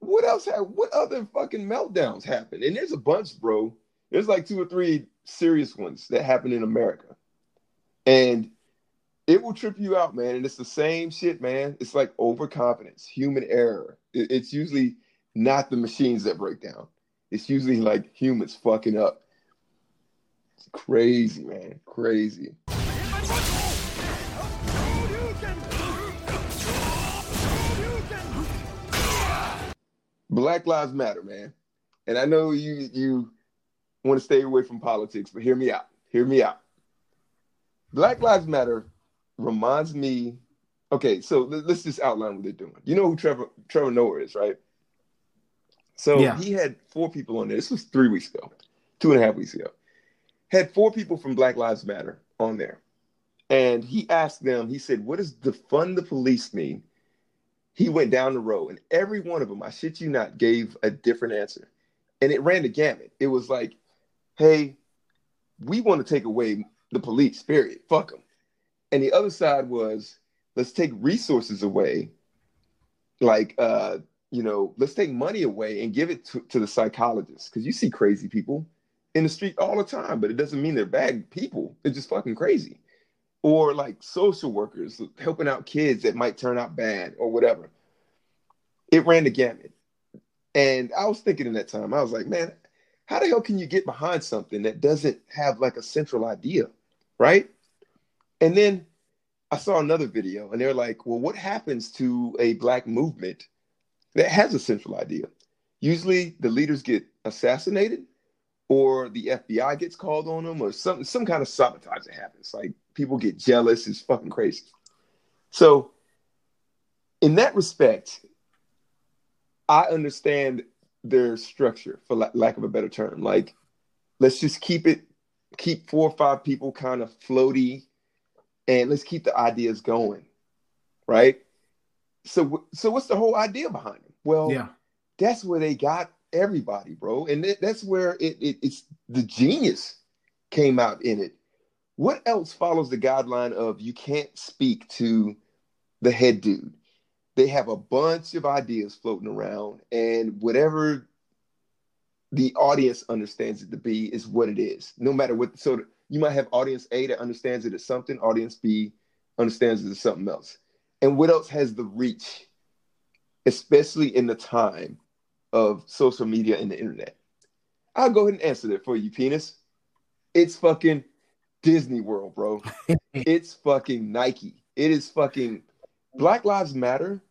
What else had? What other fucking meltdowns happened? And there's a bunch, bro. There's like two or three serious ones that happen in America, and it will trip you out, man. And it's the same shit, man. It's like overconfidence, human error. It's usually not the machines that break down. It's usually like humans fucking up. It's crazy, man. Crazy. Black Lives Matter, man. And I know you you want to stay away from politics, but hear me out. Hear me out. Black Lives Matter reminds me. Okay, so let- let's just outline what they're doing. You know who Trevor Trevor Noah is, right? So Yeah. he had four people on there. This was three weeks ago, two and a half weeks ago. Had four people from Black Lives Matter on there, and he asked them. He said, "What does defund the police mean?" He went down the road, and every one of them, I shit you not, gave a different answer, and it ran the gamut. It was like, "Hey, we want to take away the police. Period. Fuck them." And the other side was, let's take resources away, like uh, you know, let's take money away and give it to, to the psychologists because you see crazy people in the street all the time, but it doesn't mean they're bad people. They're just fucking crazy. Or like social workers helping out kids that might turn out bad or whatever. It ran the gamut. And I was thinking in that time, I was like, man, how the hell can you get behind something that doesn't have like a central idea? Right. And then I saw another video and they're like, well, what happens to a black movement that has a central idea? Usually the leaders get assassinated or the FBI gets called on them or some some kind of sabotage that happens. Like people get jealous, it's fucking crazy. So in that respect, I understand their structure for la- lack of a better term. Like let's just keep it keep four or five people kind of floaty and let's keep the ideas going. Right? So so what's the whole idea behind it? Well, Yeah. that's where they got everybody, bro. And that- that's where it, it it's the genius came out in it. What else follows the guideline of you can't speak to the head dude? They have a bunch of ideas floating around, and whatever the audience understands it to be is what it is. No matter what. So you might have audience A that understands it as something, audience B understands it as something else. And what else has the reach, especially in the time of social media and the internet? I'll go ahead and answer that for you, penis. It's fucking Disney World, bro. *laughs* it's fucking Nike. It is fucking Black Lives Matter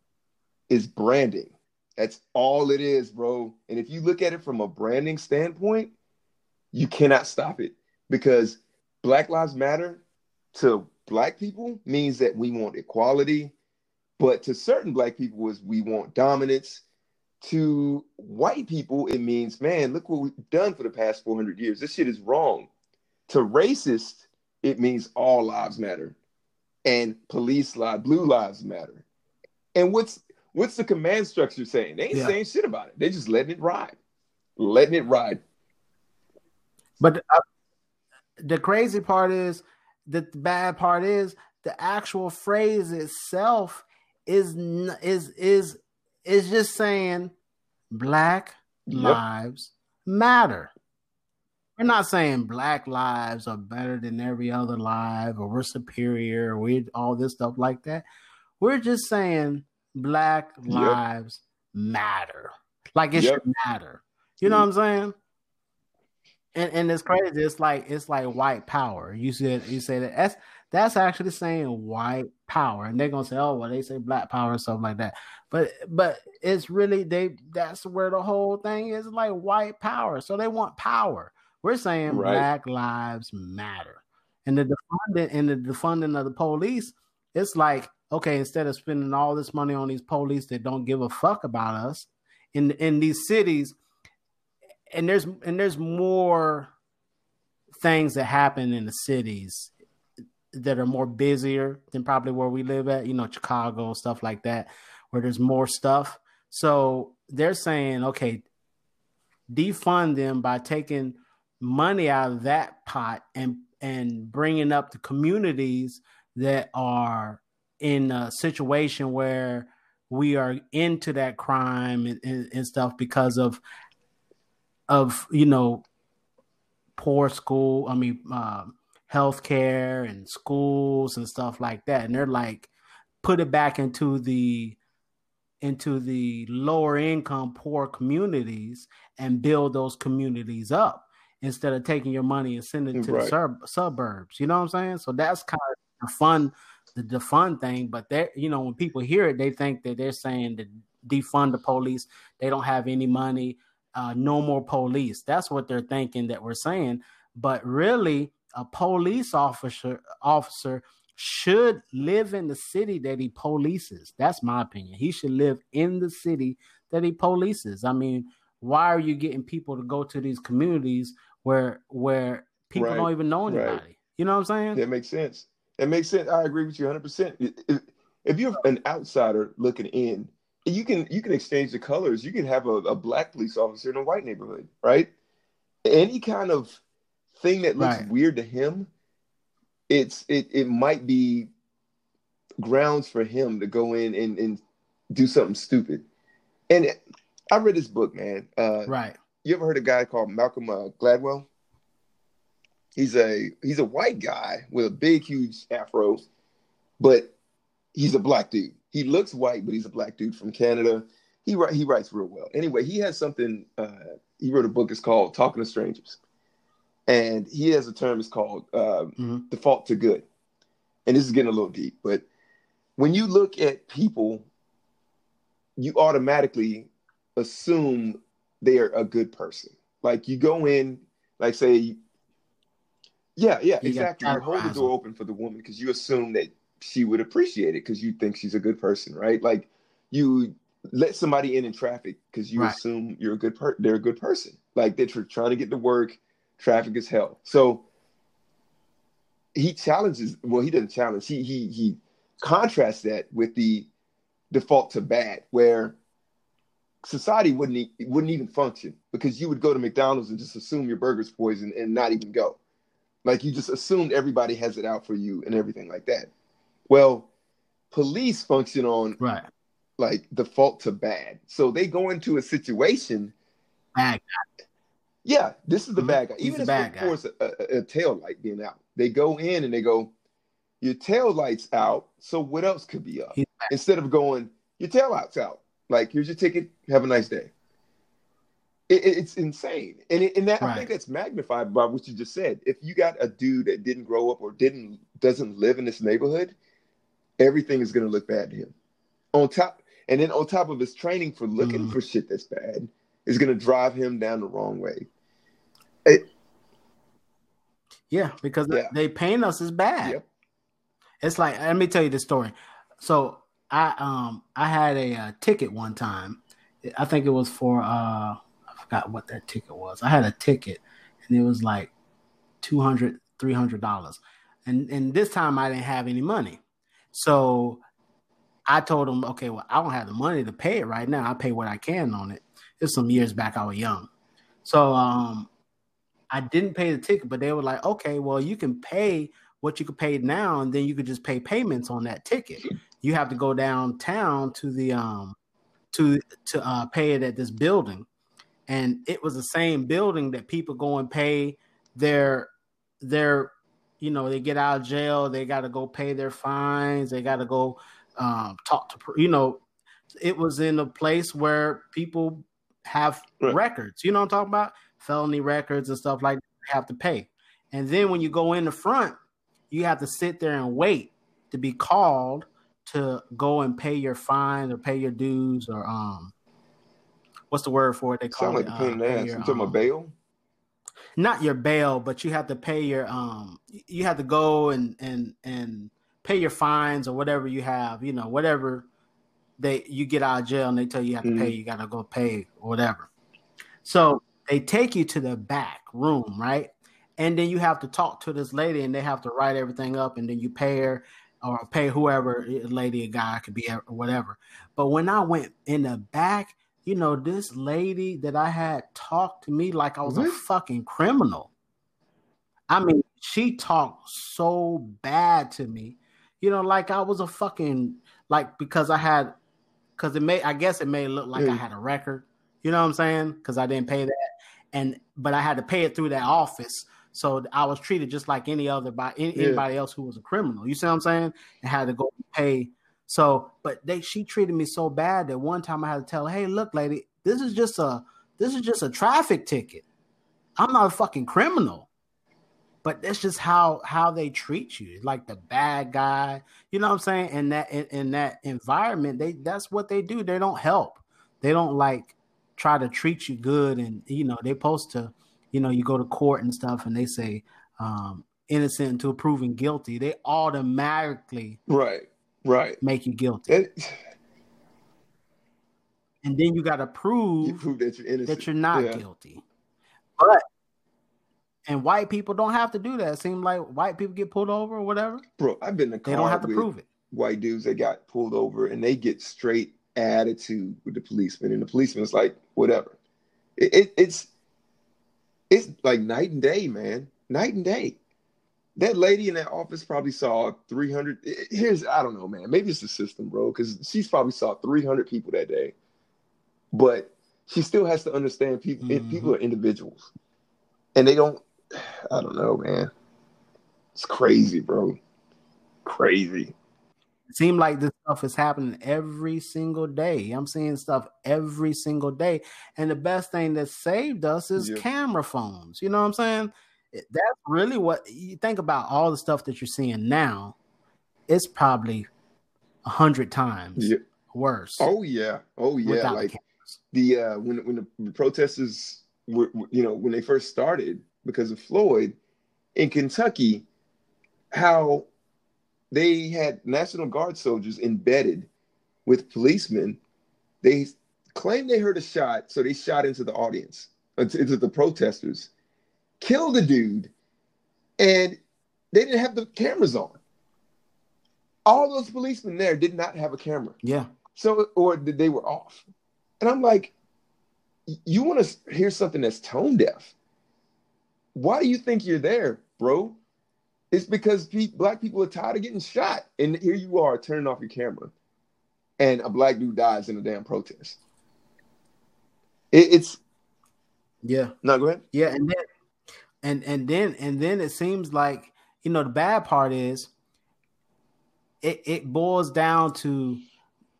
is branding. That's all it is, bro. And if you look at it from a branding standpoint, you cannot stop it because Black Lives Matter to black people means that we want equality, but to certain black people is we want dominance. To white people, it means, man, look what we've done for the past 400 years. This shit is wrong. To racist, it means all lives matter, and police lives, blue lives matter. And what's what's the command structure saying? They ain't Yeah. saying shit about it. They just letting it ride, letting it ride. But uh, the crazy part is the bad part is the actual phrase itself is is is is just saying black Yep. lives matter. We're not saying black lives are better than every other life or we're superior or we all this stuff like that. We're just saying black Yep. lives matter. Like it Yep. should matter. You know mm. what I'm saying? And and it's crazy. It's like it's like white power. You said you say that that's that's actually saying white power, and they're gonna say, oh well, they say black power or something like that. But but it's really they that's where the whole thing is like white power. So they want power. We're saying Right. black lives matter, and the defunding and the defunding of the police. It's like okay, instead of spending all this money on these police that don't give a fuck about us in in these cities and there's and there's more things that happen in the cities that are more busier than probably where we live at, you know, Chicago, stuff like that, where there's more stuff. So they're saying, okay, defund them by taking money out of that pot and and bringing up the communities that are in a situation where we are into that crime and, and, and stuff because of of you know poor school i mean um healthcare and schools and stuff like that. And they're like put it back into the into the lower income poor communities and build those communities up instead of taking your money and sending it to Right. the sub- suburbs. You know what i'm saying? So that's kind of the fun the, the fun thing. But they you know when people hear it they think that they're saying that defund the police. They don't have any money uh, no more police. That's what they're thinking that we're saying. But really, a police officer officer should live in the city that he polices. That's my opinion. He should live in the city that he polices. I mean, why are you getting people to go to these communities where where people Right, don't even know right. anybody? You know what I'm saying? That makes sense. That makes sense. I agree with you 100. percent If if you're an outsider looking in, you can you can exchange the colors. You can have a, a black police officer in a white neighborhood, right? Any kind of thing that looks Right. weird to him, it's it it might be grounds for him to go in and, and do something stupid. And I read this book, man. Uh, Right. you ever heard a guy called Malcolm uh, Gladwell? He's a he's a white guy with a big, huge afro, but he's a black dude. He looks white, but he's a black dude from Canada. He he writes real well. Anyway, he has something. Uh, he wrote a book. It's called Talking to Strangers, and he has a term. It's called uh, Mhm. default to good. And this is getting a little deep, but when you look at people, you automatically assume they're a good person. Like you go in, like say, yeah, yeah, You exactly. You hold the door open for the woman because you assume that she would appreciate it because you think she's a good person, right? Like you let somebody in in traffic because you Right. assume you're a good per they're a good person. Like they're tr- trying to get to work, traffic is hell. So he challenges. Well, he doesn't challenge. He he he contrasts that with the default to bad, where society wouldn't wouldn't even function because you would go to McDonald's and just assume your burger's poison and not even go. Like you just assumed everybody has it out for you and everything like that. Well, police function on Right. like default to bad. So they go into a situation. Bad Yeah, this is the Mhm. bad guy. Even if bad guy. a, a, a tail light being out, they go in and they go, "Your tail light's out. So what else could be up?" Instead of going, "Your tail light's out. Like here's your ticket. Have a nice day." It, it- it's insane, and it, and that I think that's magnified by what you just said. If you got a dude that didn't grow up or didn't doesn't live in this neighborhood, everything is going to look bad to him. On top, and then on top of his training for looking Mhm. for shit that's bad, is going to drive him down the wrong way. Yeah, because Yeah. they paint us as bad. Yep. It's like let me tell you the story. So I um I had a, uh ticket one time. I think it was for uh I forgot what that ticket was. I had a ticket and it was like 200 300 dollars. And and this time I didn't have any money. So I told him, okay, well, I don't have the money to pay it right now. I pay what I can on it. It's some years back I was young. So um I didn't pay the ticket, but they were like, okay, well, you can pay what you could pay now, and then you could just pay payments on that ticket. You have to go downtown to the um to to uh pay it at this building. And it was the same building that people go and pay their their you know, they get out of jail, they gotta go pay their fines, they gotta go um talk to you know, it was in a place where people have Right. records. You know what I'm talking about? Felony records and stuff like that have to pay. And then when you go in the front, you have to sit there and wait to be called to go and pay your fine or pay your dues or um what's the word for it? They call Sound like it in uh, the pay ass. You your, talking about um, bail? Not your bail, but you have to pay your um you have to go and and and pay your fines or whatever you have, you know, whatever they you get out of jail and they tell you you have to pay, Mhm. you gotta go pay or whatever. So they take you to the back room, right? And then you have to talk to this lady and they have to write everything up and then you pay her or pay whoever lady, a guy could be or whatever. But when I went in the back, you know, this lady that I had talked to me like I was a fucking criminal. I mean, she talked so bad to me, you know, like I was a fucking like because I had because it may I guess it may look like I had a record, you know what I'm saying? Because I didn't pay that, and but I had to pay it through that office, so I was treated just like any other by any, Yeah. anybody else who was a criminal. You see what I'm saying? And had to go pay. So, but they she treated me so bad that one time I had to tell her, "Hey, look, lady, this is just a this is just a traffic ticket. I'm not a fucking criminal." But that's just how how they treat you, like the bad guy. You know what I'm saying? In that in, in that environment, they that's what they do. They don't help. They don't like try to treat you good, and you know they post to. You know, you go to court and stuff, and they say um, innocent until proven guilty. They automatically Right, right. make you guilty, That, and then you got to you prove prove that you're innocent. that you're not Yeah. guilty. But and white people don't have to do that. It seems like white people get pulled over or whatever. Bro, I've been in They don't have to prove it. white dudes that got pulled over and they get straight attitude with the policeman, and the policeman's like, whatever. It, it, it's it's like night and day, man. Night and day. That lady in that office probably saw 300. Here's, I don't know, man. Maybe it's the system, bro, because she's probably saw 300 people that day. but she still has to understand people. Mhm. People are individuals, and they don't. *sighs* I don't know, man. It's crazy, bro. Crazy. It seems like this stuff is happening every single day. I'm seeing stuff every single day. And the best thing that saved us is Yeah. camera phones. You know what I'm saying? That's really what you think about all the stuff that you're seeing now. It's probably a hundred times Yeah. worse. Oh yeah. Oh yeah. without the like the uh, when when the protesters were you know when they first started because of Floyd in Kentucky, how they had National Guard soldiers embedded with policemen. They claimed they heard a shot, so they shot into the audience, into the protesters, killed the dude, and they didn't have the cameras on. All those policemen there did not have a camera. Yeah. So, or they were off. And I'm like, you want to hear something that's tone deaf? Why do you think you're there, bro? It's because pe- black people are tired of getting shot. And here you are turning off your camera, and a black dude dies in a damn protest. It, it's Yeah. not go ahead. Yeah, and then and and then and then it seems like you know the bad part is it it boils down to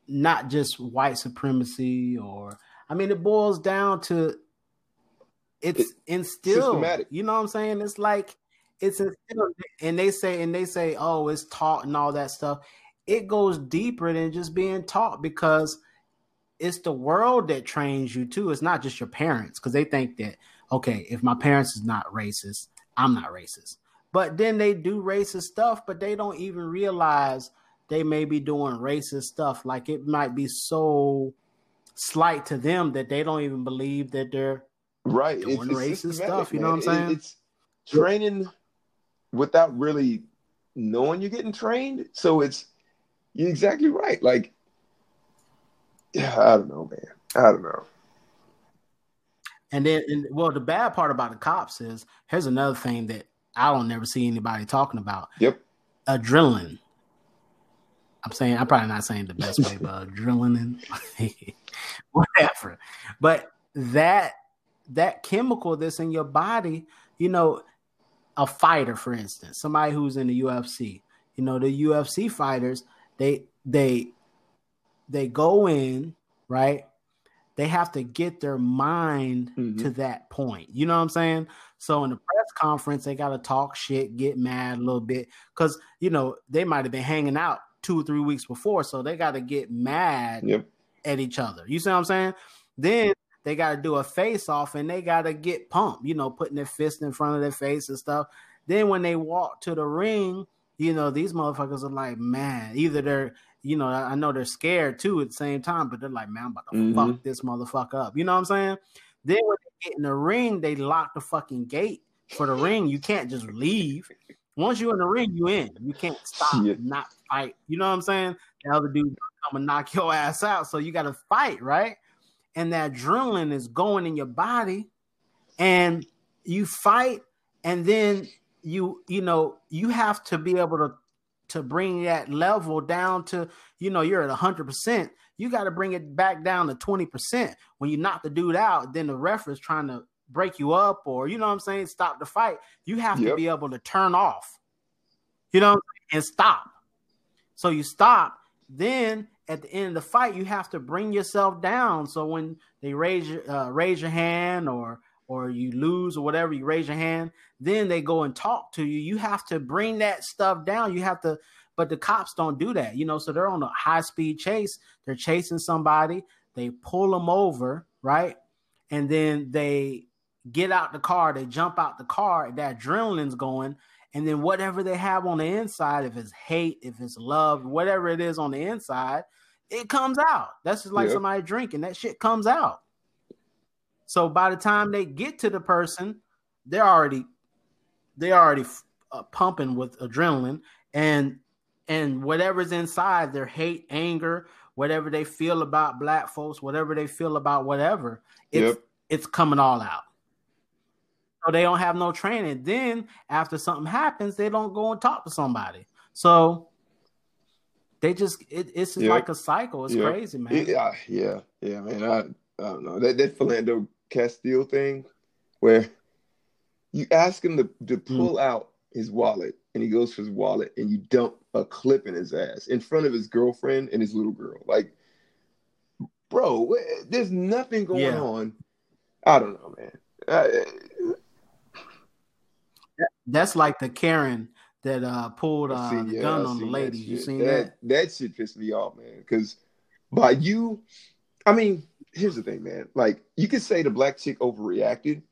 not just white supremacy or I mean it boils down to it's It- instilled. systematic. You know what I'm saying? It's like it's instilled and they say and they say oh it's taught and all that stuff. It goes deeper than just being taught because it's the world that trains you too. It's not just your parents because they think that okay, if my parents is not racist, I'm not racist. But then they do racist stuff, but they don't even realize they may be doing racist stuff. Like it might be so slight to them that they don't even believe that they're Right. Doing racist stuff, you know what I'm saying? It's training without really knowing you're getting trained. So it's you're exactly right. Like, yeah, *sighs* I don't know, man. I don't know. And then, and, well, the bad part about the cops is here's another thing that I don't never see anybody talking about: Yep. adrenaline. I'm saying I'm probably not saying the best way, but *laughs* adrenaline, *laughs* whatever. But that that chemical that's in your body, you know, a fighter, for instance, somebody who's in the UFC, you know, the UFC fighters, they they they go in right they have to get their mind Mhm. to that point. You know what I'm saying? So in the press conference, they got to talk shit, get mad a little bit, because you know they might have been hanging out two or three weeks before, so they got to get mad Yep. at each other. You see what I'm saying? Then they got to do a face off and they got to get pumped, you know, putting their fist in front of their face and stuff. Then when they walk to the ring, you know, these motherfuckers are like, man, either they're, you know, I know they're scared too at the same time, but they're like, man, I'm about to Mhm. fuck this motherfucker up. You know what I'm saying? Then when they get in the ring, they lock the fucking gate for the ring. You can't just leave. Once you're in the ring, you in. You can't stop, Yeah. not fight. You know what I'm saying? The other dude gonna come and knock your ass out. So you got to fight, right? And that adrenaline is going in your body, and you fight, and then you, you know, you have to be able to to bring that level down to, you know, you're at hundred percent. You got to bring it back down to twenty percent. When you knock the dude out, then the ref is trying to break you up, or you know what I'm saying, stop the fight. You have to be able to turn off, you know, and stop. So you stop. Then at the end of the fight, you have to bring yourself down. So when they raise your uh, raise your hand or or you lose or whatever, you raise your hand. Then they go and talk to you. You have to bring that stuff down. You have to, but the cops don't do that, you know. So they're on a high speed chase. They're chasing somebody. They pull them over, right? And then they get out the car. They jump out the car. That adrenaline's going. And then whatever they have on the inside, if it's hate, if it's love, whatever it is on the inside, it comes out. That's just like Yep. somebody drinking. That shit comes out. So by the time they get to the person, they're already they're already uh, pumping with adrenaline and and whatever's inside their hate, anger, whatever they feel about black folks, whatever they feel about whatever, it's Yep. it's coming all out. So they don't have no training. Then after something happens, they don't go and talk to somebody. So they just it, it's just Yep. like a cycle. It's Yep. crazy, man. Yeah, yeah, yeah, man. I I don't know that that Philando Castile thing, where you ask him to, to Hmm. pull out his wallet, and he goes for his wallet, and you dump a clip in his ass in front of his girlfriend and his little girl. Like, bro, there's nothing going Yeah. on. I don't know, man. Uh, That's like the Karen that uh pulled uh, seen- yeah, gun I on the lady. You seen that? that? That shit pissed me off, man. Because by you, I mean, here's the thing, man. Like, you could say the black chick overreacted,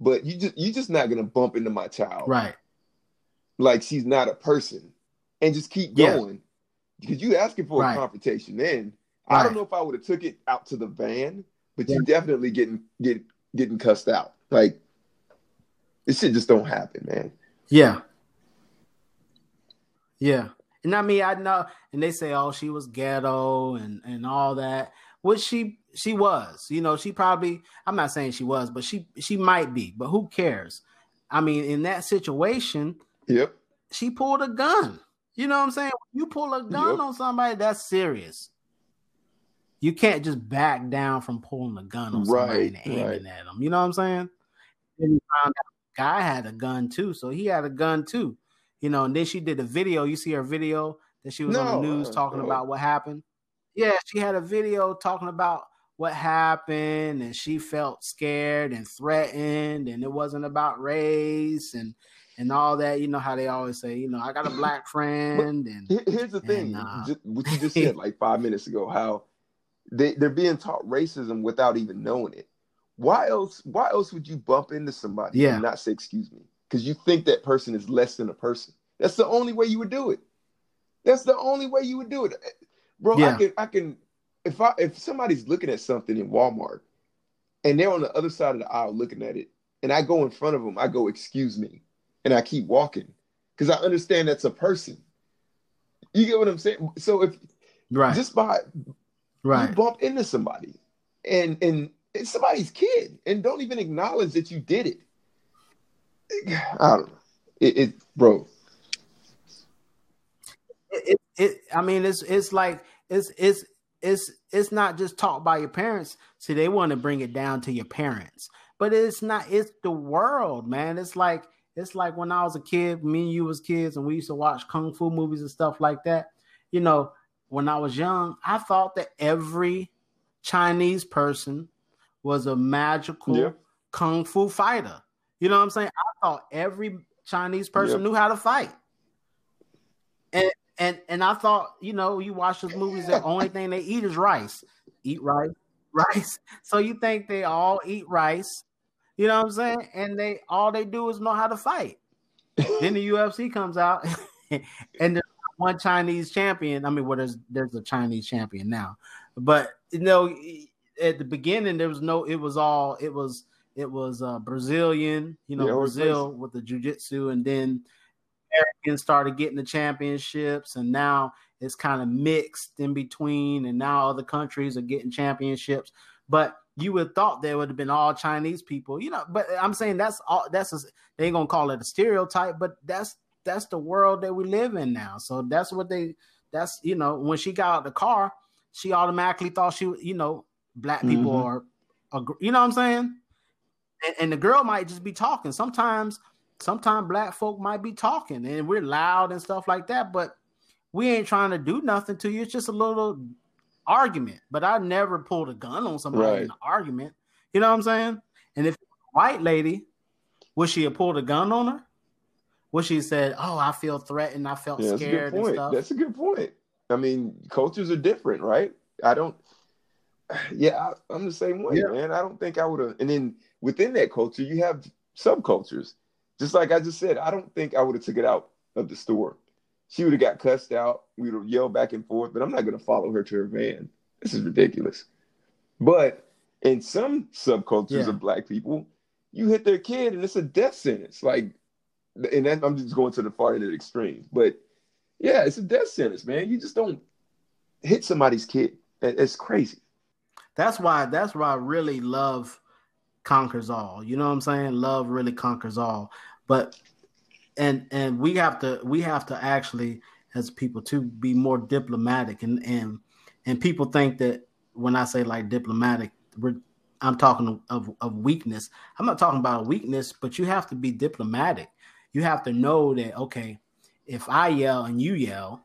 but you just you're just not gonna bump into my child, Right. Like she's not a person, and just keep Yeah. going because you asking for Right. a confrontation. Then I don't know if I would have took it out to the van, but Yeah. you definitely getting get getting cussed out. Like, this shit just don't happen, man. Yeah. Yeah. And I mean, I know, and they say, oh, she was ghetto and and all that, which she she was. You know, she probably. I'm not saying she was, but she she might be. But who cares? I mean, in that situation, Yep. she pulled a gun. You know what I'm saying? You pull a gun Yep. on somebody, that's serious. You can't just back down from pulling a gun on somebody Right, and aiming right. at them. You know what I'm saying? Then you found out guy had a gun too, so he had a gun too. You know, and then she did a video. You see her video that she was on the news uh, talking no. about what happened. Yeah, she had a video talking about what happened, and she felt scared and threatened, and it wasn't about race and and all that. You know how they always say, you know, I got a black *laughs* friend, and Here's the thing, And, uh, what you just *laughs* said like five minutes ago, how they, they're being taught racism without even knowing it. Why else? Why else would you bump into somebody Yeah. and not say excuse me? Because you think that person is less than a person. That's the only way you would do it. That's the only way you would do it, bro. I can, I can. If I if somebody's looking at something in Walmart and they're on the other side of the aisle looking at it, and I go in front of them, I go excuse me, and I keep walking because I understand that's a person. You get what I'm saying? So if right, just by right, you bump into somebody and and it's somebody's kid and don't even acknowledge that you did it. I don't know. It, it bro. it, it I mean it's it's like it's it's it's it's not just taught by your parents. See, they want to bring it down to your parents. But it's not it's the world, man. It's like it's like when I was a kid, me and you was kids and we used to watch kung fu movies and stuff like that. You know, when I was young, I thought that every Chinese person was a magical Yeah. kung fu fighter. You know what I'm saying? I thought every Chinese person Yep. knew how to fight. And and and I thought, you know, you watch those movies, the only thing they eat is rice. Eat rice, *laughs* rice. So you think they all eat rice, you know what I'm saying? And they all they do is know how to fight. then the UFC comes out *laughs* and there's one Chinese champion. I mean, well, there's there's a Chinese champion now, but you know, at the beginning there was no. It was all. It was it was uh, Brazilian. You know, Yeah, Brazil with the jujitsu, and then Americans started getting the championships, and now it's kind of mixed in between, and now other countries are getting championships. But you would have thought there would have been all Chinese people, you know. But I'm saying that's all. That's a, they ain't gonna call it a stereotype, but that's that's the world that we live in now. So that's what they. That's you know when she got out the car, she automatically thought she, you know, black people Mhm. are, are, you know what I'm saying. And, and the girl might just be talking. Sometimes, sometimes black folk might be talking, and we're loud and stuff like that. But we ain't trying to do nothing to you. It's just a little argument. But I never pulled a gun on somebody Right. in an argument. You know what I'm saying? And if white lady, would she have pulled a gun on her? Would she have said, "Oh, I feel threatened. I felt Yeah, that's a good scared and stuff"? That's a good point. I mean, cultures are different, right? I don't. *sighs* Yeah, I, I'm the same way, Yeah. man. I don't think I would have. And then within that culture, you have subcultures. Just like I just said, I don't think I would have took it out of the store. She would have got cussed out. We would have yelled back and forth, but I'm not going to follow her to her van. This is ridiculous. But in some subcultures Yeah. of black people, you hit their kid and it's a death sentence. Like, and then I'm just going to the far end of the extreme. But yeah, it's a death sentence, man. You just don't hit somebody's kid. That- It's crazy. That's why that's why I really love conquers all. You know what I'm saying? Love really conquers all. But and and we have to we have to actually as people to be more diplomatic and and and people think that when I say like diplomatic, we're I'm talking of, of weakness. I'm not talking about weakness, but you have to be diplomatic. You have to know that okay, if I yell and you yell,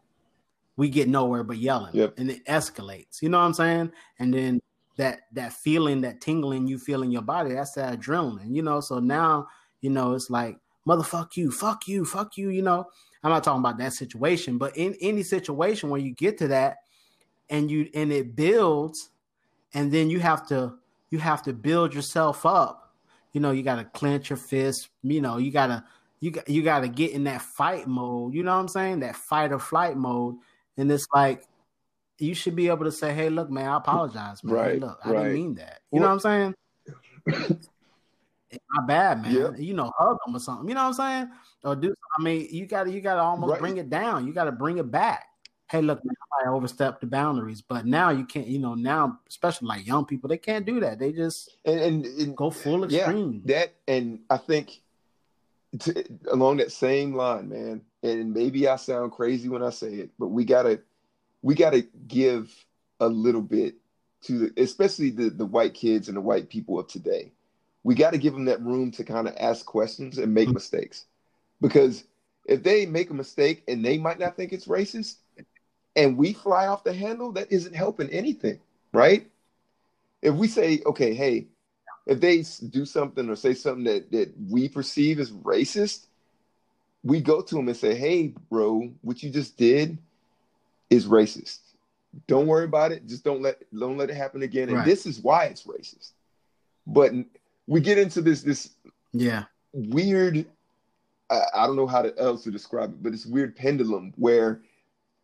we get nowhere but yelling, Yep. and it escalates. You know what I'm saying? And then that that feeling, that tingling you feel in your body, that's that adrenaline. You know, so now you know it's like motherfuck you, fuck you, fuck you. You know, I'm not talking about that situation, but in any situation where you get to that and you and it builds, and then you have to you have to build yourself up. You know, you got to clench your fist. You know, you gotta you got you got to get in that fight mode. You know what I'm saying? That fight or flight mode. And it's like you should be able to say, "Hey, look, man, I apologize, man. Hey, Right, look, I right. didn't mean that." You know what I'm saying? *laughs* Not bad, man. Yep. You know, hug them or something. You know what I'm saying? Or do. I mean, you got to you got to almost Right. bring it down. You got to bring it back. Hey, look, man, I overstepped the boundaries, but now you can't. You know, now especially like young people, they can't do that. They just And, and, and go full extreme. yeah, that and I think to, along that same line, man. And maybe I sound crazy when I say it, but we gotta we gotta give a little bit to the, especially the the white kids and the white people of today. We got to give them that room to kind of ask questions and make mm-hmm. mistakes, because if they make a mistake and they might not think it's racist, and we fly off the handle, that isn't helping anything, right? If we say, okay, hey, if they do something or say something that, that we perceive as racist, we go to them and say, hey, bro, what you just did is racist. Don't worry about it. Just don't let don't let it happen again. And Right. this is why it's racist. But we get into this this yeah, weird I, I don't know how to, else to describe it, but it's weird pendulum where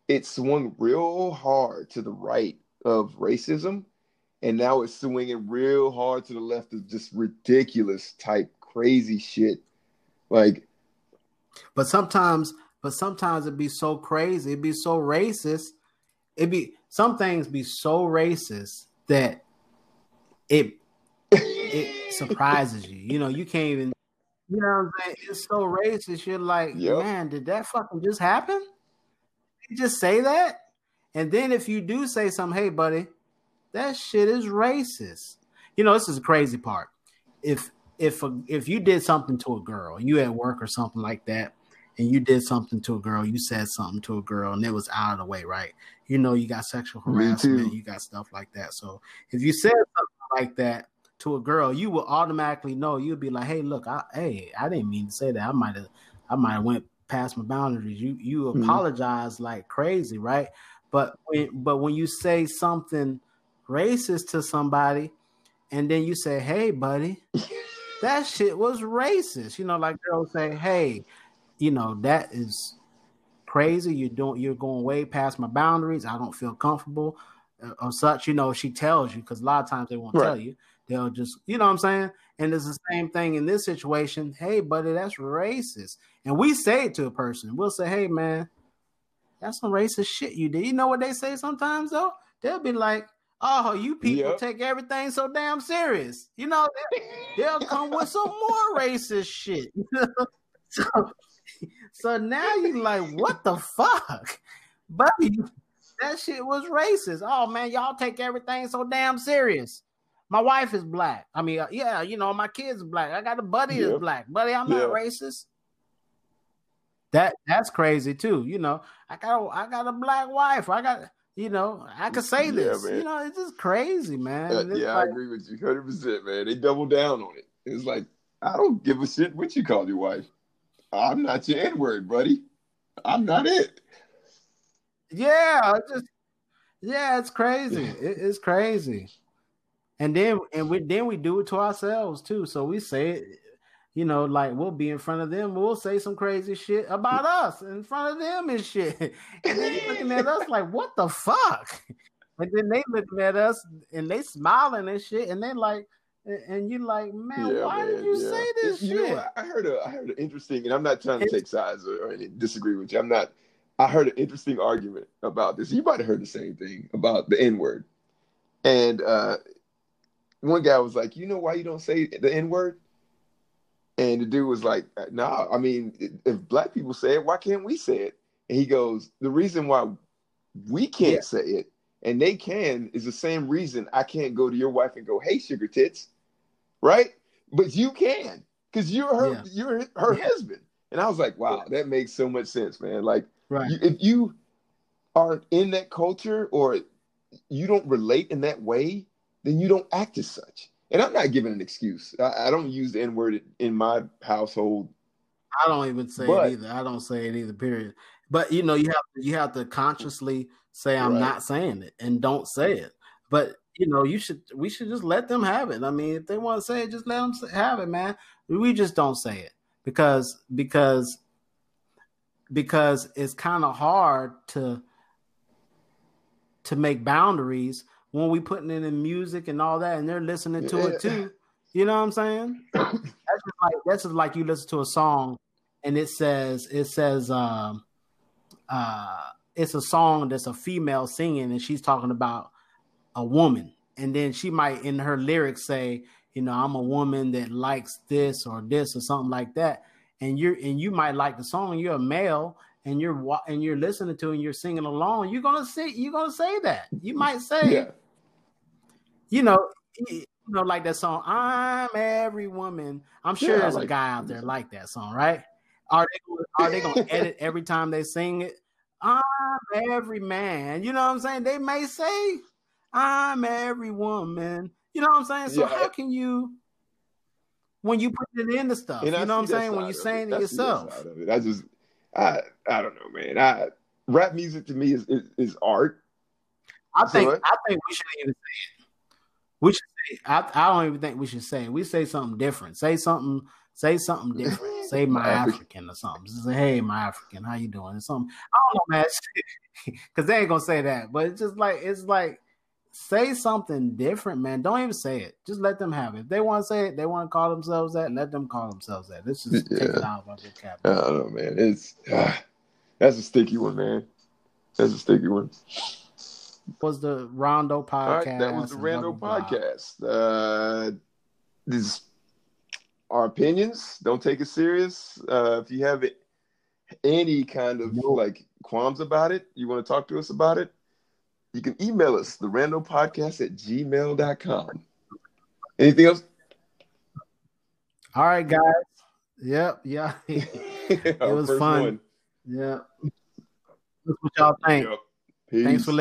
it swung real hard to the right of racism, and now it's swinging real hard to the left of just ridiculous type crazy shit. Like, but sometimes, but sometimes it'd be so crazy. It'd be so racist. It'd be some things be so racist that it it surprises you. You know, you can't even. You know what I'm saying? It's so racist. You're like, Yep. man, did that fucking just happen? You just say that, and then if you do say something, hey, buddy, that shit is racist. You know, this is the crazy part. If if a, if you did something to a girl, you at work or something like that, and you did something to a girl, you said something to a girl, and it was out of the way, right? You know, you got sexual harassment, you got stuff like that. So if you said something like that to a girl, you will automatically know. You'll be like, "Hey, look, I, hey, I didn't mean to say that. I might have, I might have went past my boundaries." You you Mhm. apologize like crazy, right? But when but when you say something racist to somebody, and then you say, "Hey, buddy," *laughs* that shit was racist. You know, like girls say, "Hey, you know that is crazy. You're doing, you're going way past my boundaries. I don't feel comfortable." uh, Or such, you know, she tells you because a lot of times they won't Right. tell you. They'll just, you know what I'm saying? And it's the same thing in this situation. Hey, buddy, that's racist. And we say it to a person. We'll say, hey, man, that's some racist shit you did. You know what they say sometimes, though? They'll be like, oh, you people Yep. take everything so damn serious. You know, they- they'll come with some more racist shit. *laughs* so, so now you're like, what the fuck? Buddy, that shit was racist. Oh, man, y'all take everything so damn serious. My wife is black. I mean, uh, yeah, you know, my kids are black. I got a buddy Yeah. that's black. Buddy, I'm Yeah. not racist. That that's crazy too. You know, I got a, I got a black wife. I got you know, I could say this. You know, it's just crazy, man. uh, yeah, like- I agree with you 100%, man. They double down on it. It's like, I don't give a shit what you call your wife. I'm not your N word, buddy. I'm not it. Yeah, just yeah, it's crazy. It- it's crazy. And then and we then we do it to ourselves too. So we say it, you know, like we'll be in front of them, we'll say some crazy shit about us in front of them and shit. *laughs* And then you looking at us like, what the fuck? And then they looking at us and they smiling and shit, and they like, and- and you like, man, Yeah, why did you yeah. say this shit? know? I heard a I heard an interesting, and I'm not trying to It's- take sides or, or any- disagree with you. I'm not. I heard an interesting argument about this. You might have heard the same thing about the N word. And uh, one guy was like, "You know why you don't say the N word?" And the dude was like, "Nah, I mean, if black people say it, why can't we say it?" And he goes, "The reason why we can't Yeah. say it and they can is the same reason I can't go to your wife and go, "Hey, sugar tits," right? But you can because you're her, Yeah. you're her husband. And I was like, wow, that makes so much sense, man. Like, Right. you, if you aren't in that culture or you don't relate in that way, then you don't act as such. And I'm not giving an excuse. I, I don't use the N word in my household. I don't even say But- it either. I don't say it either. Period. But you know, you have you have to consciously say I'm Right. not saying it and don't say it. But you know, you should we should just let them have it. I mean, if they want to say it, just let them have it, man. We just don't say it because because because it's kind of hard to to make boundaries when we putting it in music and all that, and they're listening to it too. You know what I'm saying? *coughs* that's just like that's just like you listen to a song and it says it says um uh it's a song that's a female singing and she's talking about a woman and then she might in her lyrics say you know i'm a woman that likes this or this or something like that and you're and you might like the song you're a male and you're and you're listening to and you're singing along you're gonna say you're gonna say that you might say Yeah. You know, you know, like that song, I'm every woman. I'm sure Yeah, there's a guy out there like that song, right? Are they are they gonna *laughs* edit every time they sing it? I'm every man. You know what I'm saying? They may say, I'm every woman. You know what I'm saying? So Yeah. how can you when you put it into stuff, And I you know what I'm saying? When you're saying it I see that yourself. it. I just, I, I don't know, man. I rap music to me is is, is art. I think So- I think we should even say it. We should say I, I don't even think we should say. We say something different. Say something, say something different. *laughs* Say my African. Or something. Just say, hey, my African, how you doing? Or something. I don't know, man. *laughs* Cause they ain't gonna say that. But it's just like it's like say something different, man. Don't even say it. Just let them have it. If they want to say it, they want to call themselves that, let them call themselves that. Let's just take it Yeah. out of I don't know, man. It's ah, that's a sticky one, man. That's a sticky one. Was the Rondo podcast. All right, that was the and blah, Rando blah, blah. podcast. Uh, these our opinions. Don't take it serious. Uh, if you have any kind of No. like qualms about it, you want to talk to us about it, you can email us the Rando podcast at gmail.com. Anything else? All right, guys. Yep, yeah. *laughs* it *laughs* was fun. Yeah. That's what y'all think. Thanks for listening.